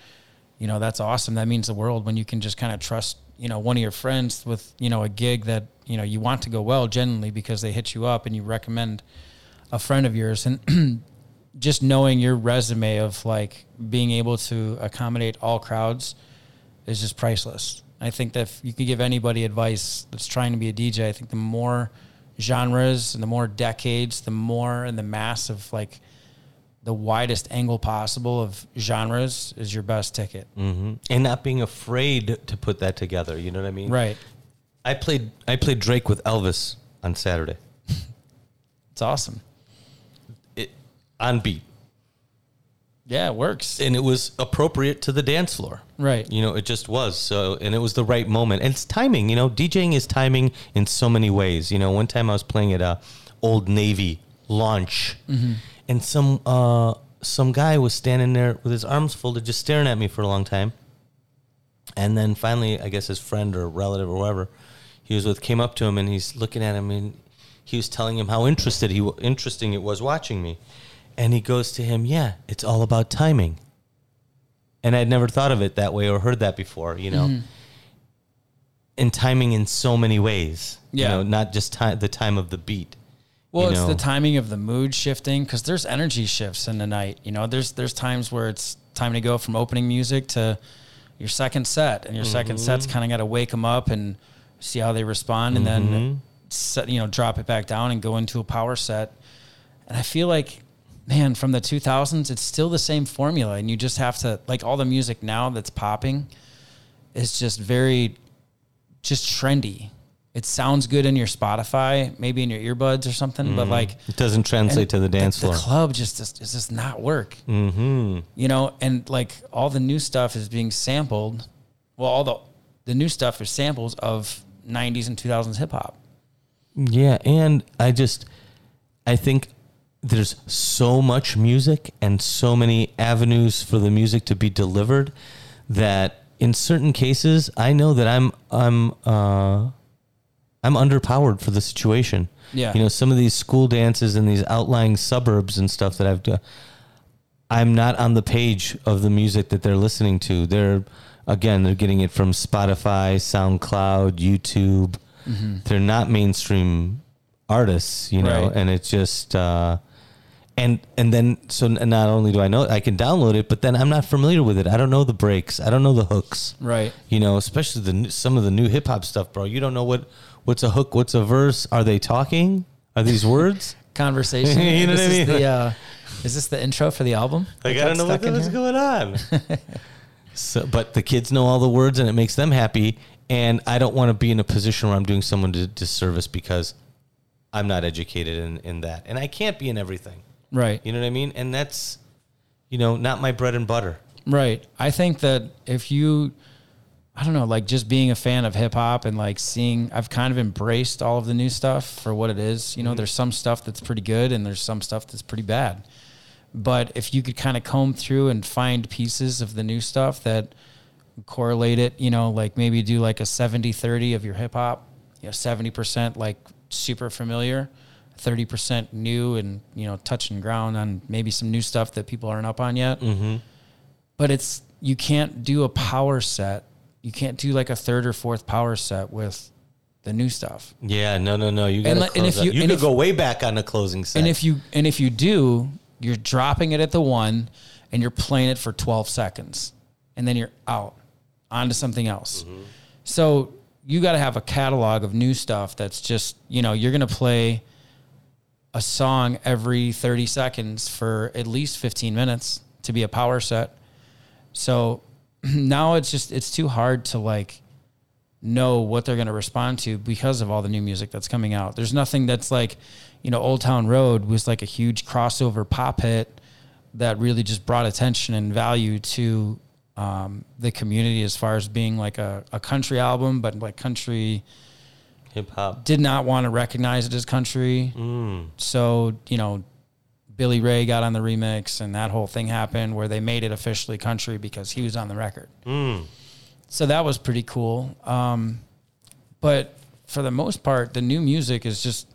you know that's awesome that means the world when you can just kind of trust you know one of your friends with you know a gig that you know you want to go well generally because they hit you up and you recommend a friend of yours and *clears throat* just knowing your resume of like being able to accommodate all crowds is just priceless i think that if you could give anybody advice that's trying to be a dj i think the more genres and the more decades the more and the mass of like the widest angle possible of genres is your best ticket.
hmm And not being afraid to put that together. You know what I mean?
Right.
I played I played Drake with Elvis on Saturday. *laughs*
It's awesome.
On beat.
Yeah, it works.
And it was appropriate to the dance floor.
Right.
You know, it just was. So, and it was the right moment. And it's timing. You know, DJing is timing in so many ways. You know, one time I was playing at a Old Navy launch, and some uh, some guy was standing there with his arms folded, just staring at me for a long time. And then finally, I guess his friend or relative or whoever he was with came up to him, and he's looking at him, and he was telling him how interested he interesting it was watching me. And he goes to him, "Yeah, it's all about timing." and I'd never thought of it that way or heard that before, you know.
Mm-hmm.
And timing in so many ways,
Yeah.
you know, not just time, the time of the beat.
Well,
you
it's
know.
the timing of the mood shifting because there's energy shifts in the night. You know, there's there's times where it's time to go from opening music to your second set, and your second set's
Mm-hmm.
kind of got to wake them up and see how they respond, and
Mm-hmm.
then set, you know drop it back down and go into a power set. And I feel like, man, from the 2000s, it's still the same formula, and you just have to like all the music now that's popping is just very just trendy. It sounds good in your Spotify, maybe in your earbuds or something, but like
It doesn't translate to the dance
the,
floor.
The club just just just not work.
mm-hmm.
You know, and like all the new stuff is being sampled. Well, all the the new stuff is samples of 90s and 2000s hip hop.
Yeah, and I just, I think there's so much music and so many avenues for the music to be delivered that in certain cases, I know that I'm I'm uh, I'm underpowered for the situation.
Yeah.
you know, some of these school dances in these outlying suburbs and stuff that I've done. I'm not on the page of the music that they're listening to. They're again, they're getting it from Spotify, SoundCloud, YouTube. They're not mainstream artists, you know,
Right.
and it's just uh and and then so not only do I know it, I can download it, but then I'm not familiar with it. I don't know the breaks. I don't know the hooks.
Right.
You know, especially the some of the new hip hop stuff, bro. You don't know what what's a hook, what's a verse. Are they talking? Are these *laughs* words?
Conversation. *laughs*
You know
this
what I
is
mean?
the *laughs* uh, is this the intro for the album?
Like I don't know what the- what's
here?
going on. so, but the kids know all the words, and it makes them happy. And I don't want to be in a position where I'm doing someone a disservice because I'm not educated in, in that, and I can't be in everything.
Right.
You know what I mean? And that's, you know, not my bread and butter.
Right. I think that if you, I don't know, like just being a fan of hip hop and like seeing, I've kind of embraced all of the new stuff for what it is. You know, mhm. there's some stuff that's pretty good and there's some stuff that's pretty bad. But if you could kind of comb through and find pieces of the new stuff that correlate it, you know, like maybe do like a 70 30 of your hip hop, you know, 70% like super familiar. 30% new and you know touching ground on maybe some new stuff that people aren't up on yet
Mm-hmm.
but it's you can't do a power set you can't do like a third or fourth power set with the new stuff.
Yeah, no, no, no. You
And
to
and
close
if you-
You could
if-
go way back on the closing set.
And if you and if you do, you're dropping it at the one and you're playing it for 12 seconds and then you're out onto something else. So you got to have a catalog of new stuff that's just, you know, you're going to play a song every 30 seconds for at least 15 minutes to be a power set. So *clears throat* now it's just it's too hard to like know what they're going to respond to because of all the new music that's coming out. There's nothing that's like, you know, Old Town Road was like a huge crossover pop hit that really just brought attention and value to um, the community as far as being like a, a country album, but like country
hip hop.
did not want to recognize it as country. So, you know, Billy Ray got on the remix and that whole thing happened where they made it officially country because he was on the record. So that was pretty cool. Um, but for the most part, the new music is just,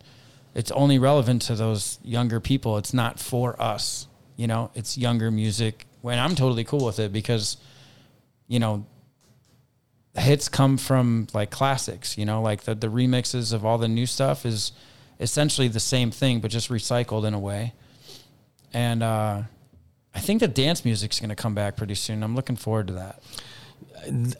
it's only relevant to those younger people. It's not for us, you know, it's younger music. When I'm totally cool with it because, you know, hits come from like classics, you know, like the, the remixes of all the new stuff is essentially the same thing, but just recycled in a way. And uh, I think the dance music's going to come back pretty soon. I'm looking forward to that.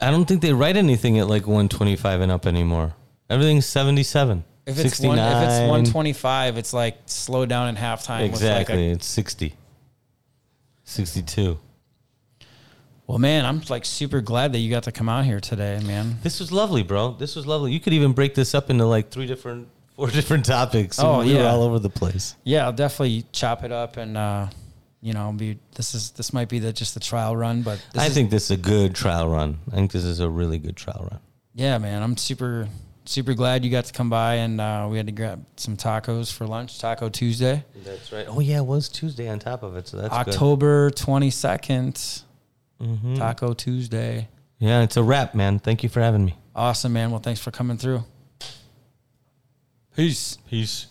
I don't think they write anything at like 125 and up anymore. Everything's 77.
If it's,
69.
one, if it's 125, it's like slow down in halftime.
Exactly.
Like a,
it's 60. 62.
Well, man, I'm like super glad that you got to come out here today, man.
This was lovely, bro. This was lovely. You could even break this up into like three different, *laughs* four different topics.
Oh,
we were
yeah.
all over the place.
Yeah, I'll definitely chop it up and, uh, you know, be this is this might be the just the trial run, but this
I
is,
think this is a good trial run. I think this is a really good trial run.
yeah, man, I'm super super glad you got to come by and uh, we had to grab some tacos for lunch, Taco Tuesday,
That's right. Oh yeah, it was Tuesday on top of it, so that's.
October 22nd,
Mm-hmm.
Taco Tuesday.
Yeah, it's a wrap, man. Thank you for having me.
Awesome, man. Well, thanks for coming through. Peace.
Peace.